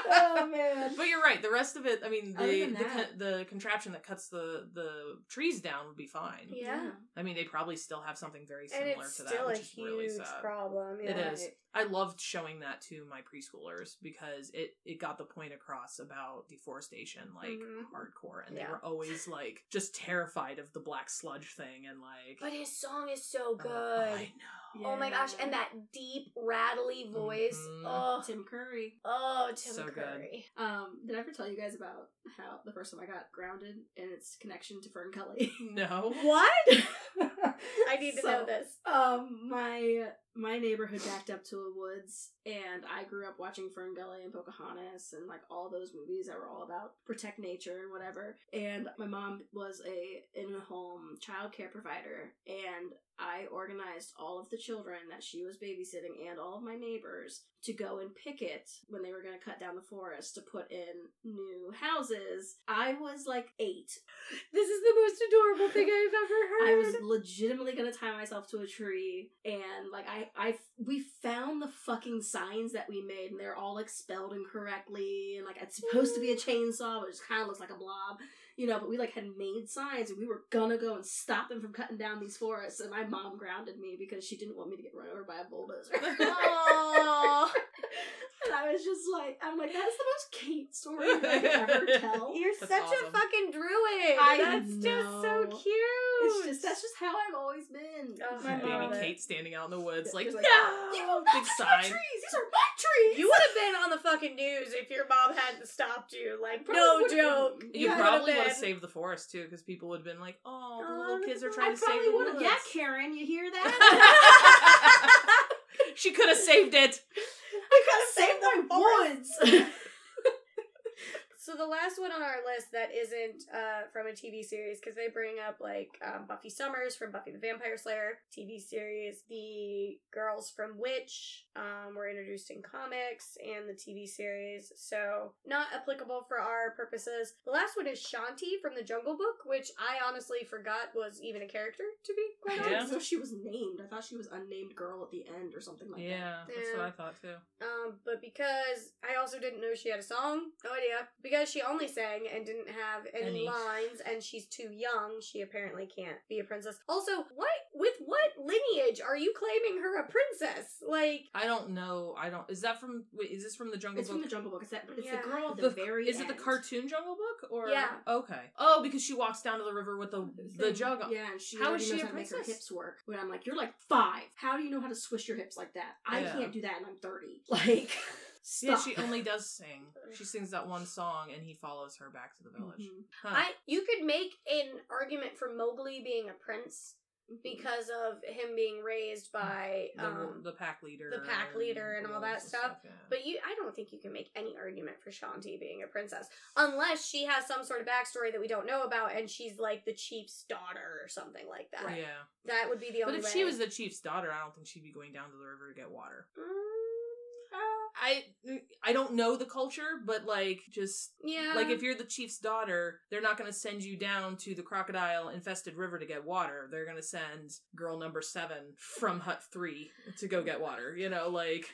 oh man. But you're right. The rest of it, I mean, the the, that- the contraption that cuts the the trees down would be fine. Yeah. I mean, they probably still have something very and similar it's to still that, a which is huge really sad. problem. It yeah. is. I loved showing that to my preschoolers because it it got the point across about deforestation like Mhm. hardcore, and they were always like just terrified of the black sludge thing and like. But his song is so oh, good. I know. Oh my gosh, and that deep, rattly voice. Mhm. Oh, Tim Curry. oh, Tim So good. Curry. Um, did I ever tell you guys about how the first time I got grounded and its connection to Fern Gully? No. What? I need to So, know this. Um, my my neighborhood backed up to a woods, and I grew up watching Fern Gully and Pocahontas and like all those movies that were all about protect nature and whatever. And my mom was a in home child care provider, and I organized all of the children that she was babysitting and all of my neighbors to go and picket when they were going to cut down the forest to put in new houses. I was like eight. This is the most adorable thing I've ever heard. I was legitimately gonna tie myself to a tree, and like I, I, we found the fucking signs that we made, and they're all like spelled incorrectly, and like it's supposed to be a chainsaw, but it just kind of looks like a blob, you know. But we like had made signs, and we were gonna go and stop them from cutting down these forests. And my mom grounded me because she didn't want me to get run over by a bulldozer. Aw. and I was just like, I'm like, that's the most Kate story I could ever tell. You're That's such awesome. a fucking druid. I That's just so cute. It's just that's just how I've always been. Oh, my Baby mom. it. Kate standing out in the woods, Yeah, like, just like, no, You will not big cut my trees. These are my trees. You would have been on the fucking news if your mom hadn't stopped you. Like, Probably no joke. been. You Yeah. probably would've would have been. saved the forest too, because people would have been like, "Oh, the little look kids are trying I to save the would woods." Yeah, Karen, you hear that? she could have saved it. Gotta save my woods. So the last one on our list that isn't uh, from a TV series because they bring up like um, Buffy Summers from Buffy the Vampire Slayer TV series, the girls from Witch um, were introduced in comics and the TV series, so not applicable for our purposes. The last one is Shanti from the Jungle Book, which I honestly forgot was even a character. To be quite honest. Yeah. didn't know she was named. I thought she was unnamed girl at the end or something like that. Yeah, that's what I thought too. Um, but because I also didn't know she had a song, no idea. Because she only sang and didn't have any, Any. lines, and she's too young, she apparently can't be a princess. Also, what with what lineage are you claiming her a princess? Like, I don't know. I don't. Is that from? Wait, is this from the Jungle It's Book? from the Jungle Book. It's that. It's Yeah. the girl at the, The- very. is it the cartoon Jungle Book or? Yeah. Okay. Oh, because she walks down to the river with the the thing. jug. on. Yeah, and she How already she knows a how to make her hips work. When I'm like, you're like five. How do you know how to swish your hips like that? I Yeah. can't do that, and I'm thirty. Like, Yeah, she only does sing. She sings that one song, and he follows her back to the village. Mhm. Huh. I you could make an argument for Mowgli being a prince. Because of him being raised by the, um. the pack leader, the pack leader and all that wolves stuff. yeah. But you, I don't think you can make any argument for Shanti being a princess unless she has some sort of backstory that we don't know about, and she's like the chief's daughter or something like that. yeah. That would be the But only But if way. she was the chief's daughter, I don't think she'd be going down to the river to get water. Mm, I I don't know the culture, but like just yeah, like if you're the chief's daughter, they're not going to send you down to the crocodile infested river to get water. They're going to send girl number 7 from hut 3 to go get water, you know, like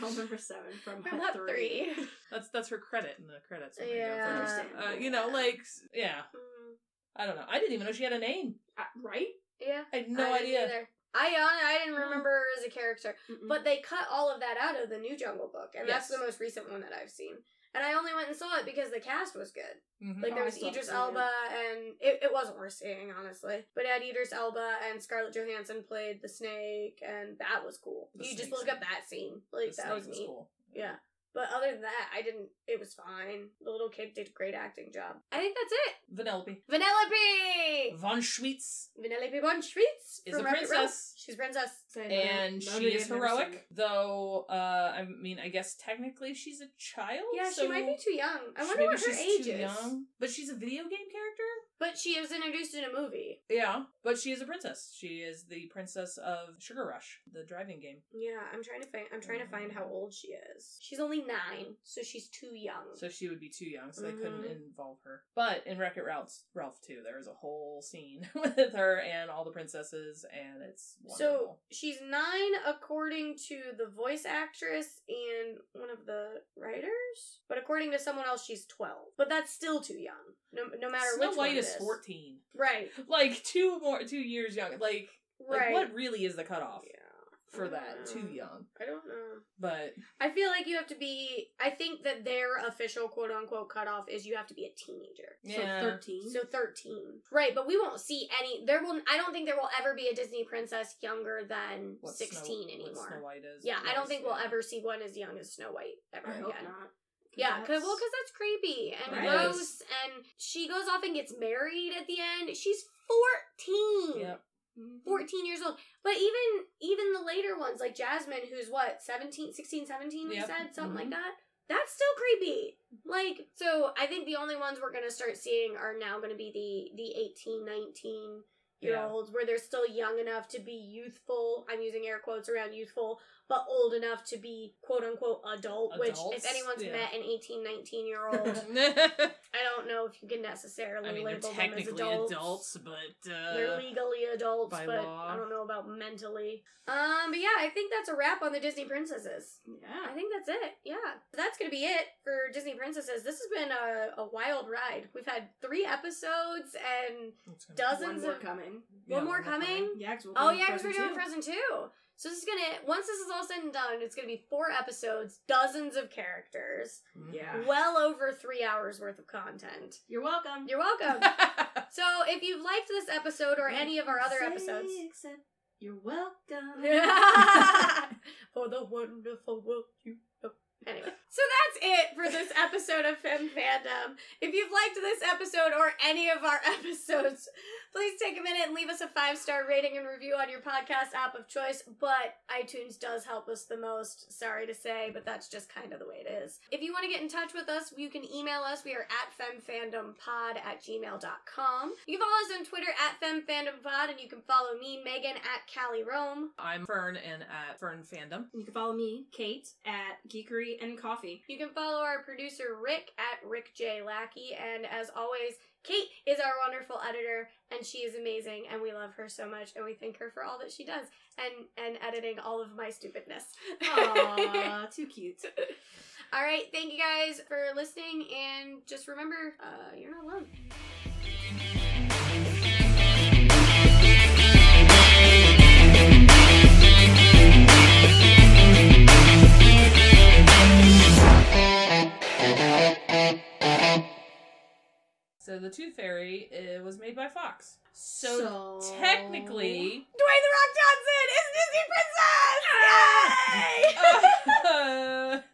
Girl number seven from, from Hut Hut three. three. that's that's her credit in the credits. when they go Yeah. Uh, you know, like yeah, Mm, I don't know. I didn't even know she had a name. Uh, right? yeah, I had no I idea. either. I I didn't remember her as a character, Mm-mm. but they cut all of that out of the new Jungle Book, and that's the most recent one that I've seen. And I only went and saw it because the cast was good. Mhm. Like Oh, there was still Idris Elba, and it, it wasn't worth seeing, honestly. But it had Idris Elba and Scarlett Johansson played the snake, and that was cool. The you just look scene. up that scene, The like that snake was neat. cool. Yeah. But other than that, I didn't. It was fine. The little kid did a great acting job. I think that's it. Vanellope. Vanellope. Von Schweetz. Vanellope von Schweetz Is from a Rocket Row. princess. She's a princess. Say no, and no, she no, is I've never heroic, though. Uh, I mean, I guess technically she's a child. Yeah, so she might be too young. I wonder maybe what her she's age too is. young, but she's a video game character. But she was introduced in a movie. Yeah, but she is a princess. She is the princess of Sugar Rush, the driving game. Yeah, I'm trying to find. I'm trying to find how old she is. She's only nine, so she's too young. So she would be too young, so they couldn't Mhm. involve her. But in Wreck It Ralph's Ralph too, there is a whole scene with her and all the princesses, and it's So she's nine according to the voice actress and one of the writers, but according to someone else, she's twelve. But that's still too young. No, no matter Snow which White is 14. Right, Like two more, two years young. Like, like right. what really is the cutoff Yeah, for that? don't Too young. I don't know. But I feel like you have to be. I think that their official quote unquote cutoff is you have to be a teenager. yeah, So 13. So 13. Right, but we won't see any. There will. I don't think there will ever be a Disney princess younger than what 16 Snow, what anymore. Snow White is. Yeah, I don't think we'll ever see one as young as Snow White ever I hope again. not. Yeah, cause, well, because that's creepy and Right. gross, and she goes off and gets married at the end. She's 14. Yep. Mhm. 14 years old. But even even the later ones, like Jasmine, who's what, 17, 16, 17, we Yep. said? Something like Mhm. that. That's still creepy. Like, so I think the only ones we're going to start seeing are now going to be the, the 18, 19 year Yeah. olds, where they're still young enough to be youthful. I'm using air quotes around youthful, but old enough to be quote unquote adult, which, if anyone's Yeah. met an 18, 19 year old, I I don't know if you can necessarily mean, they're label them as technically adults. adults, but uh, They're legally adults, by but law. I don't know about mentally. Um, but yeah, I think that's a wrap on the Disney princesses. Yeah. I Yeah. think that's it. Yeah, that's gonna be it for Disney princesses. This has been a, a wild ride. We've had three episodes and It's gonna- dozens One more of coming. Yeah, one more coming. Yeah, 'cause we'll Oh be yeah, because we're Frozen doing too. Frozen two. So this is gonna once this is all said and done, it's gonna be four episodes, dozens of characters, Mhm. Yeah. well over three hours worth of content. You're welcome. You're welcome. So if you've liked this episode or any of our other Say episodes, except You're welcome. for the wonderful world you know. Anyway, so that's it for this episode of Fem Fandom. If you've liked this episode or any of our episodes, please take a minute and leave us a five star rating and review on your podcast app of choice. But iTunes does help us the most. Sorry to say, but that's just kind of the way it is. If you want to get in touch with us, you can email us. We are at femfandompod at gmail.com. You can follow us on Twitter at femfandompod, and you can follow me, Megan, at Callie Rome. I'm Fern and at Fern Fandom. You can follow me, Kate, at Geekery and Coffee. You can follow our producer Rick at Rick J Lackey, and as always, Kate is our wonderful editor, and she is amazing, and we love her so much, and we thank her for all that she does, and and editing all of my stupidness. Aw, too cute. all right, thank you guys for listening, and just remember, uh, you're not alone. So the Tooth Fairy uh, was made by Fox. So, So- technically, Dwayne the Rock Johnson is Disney Princess! Yay! uh,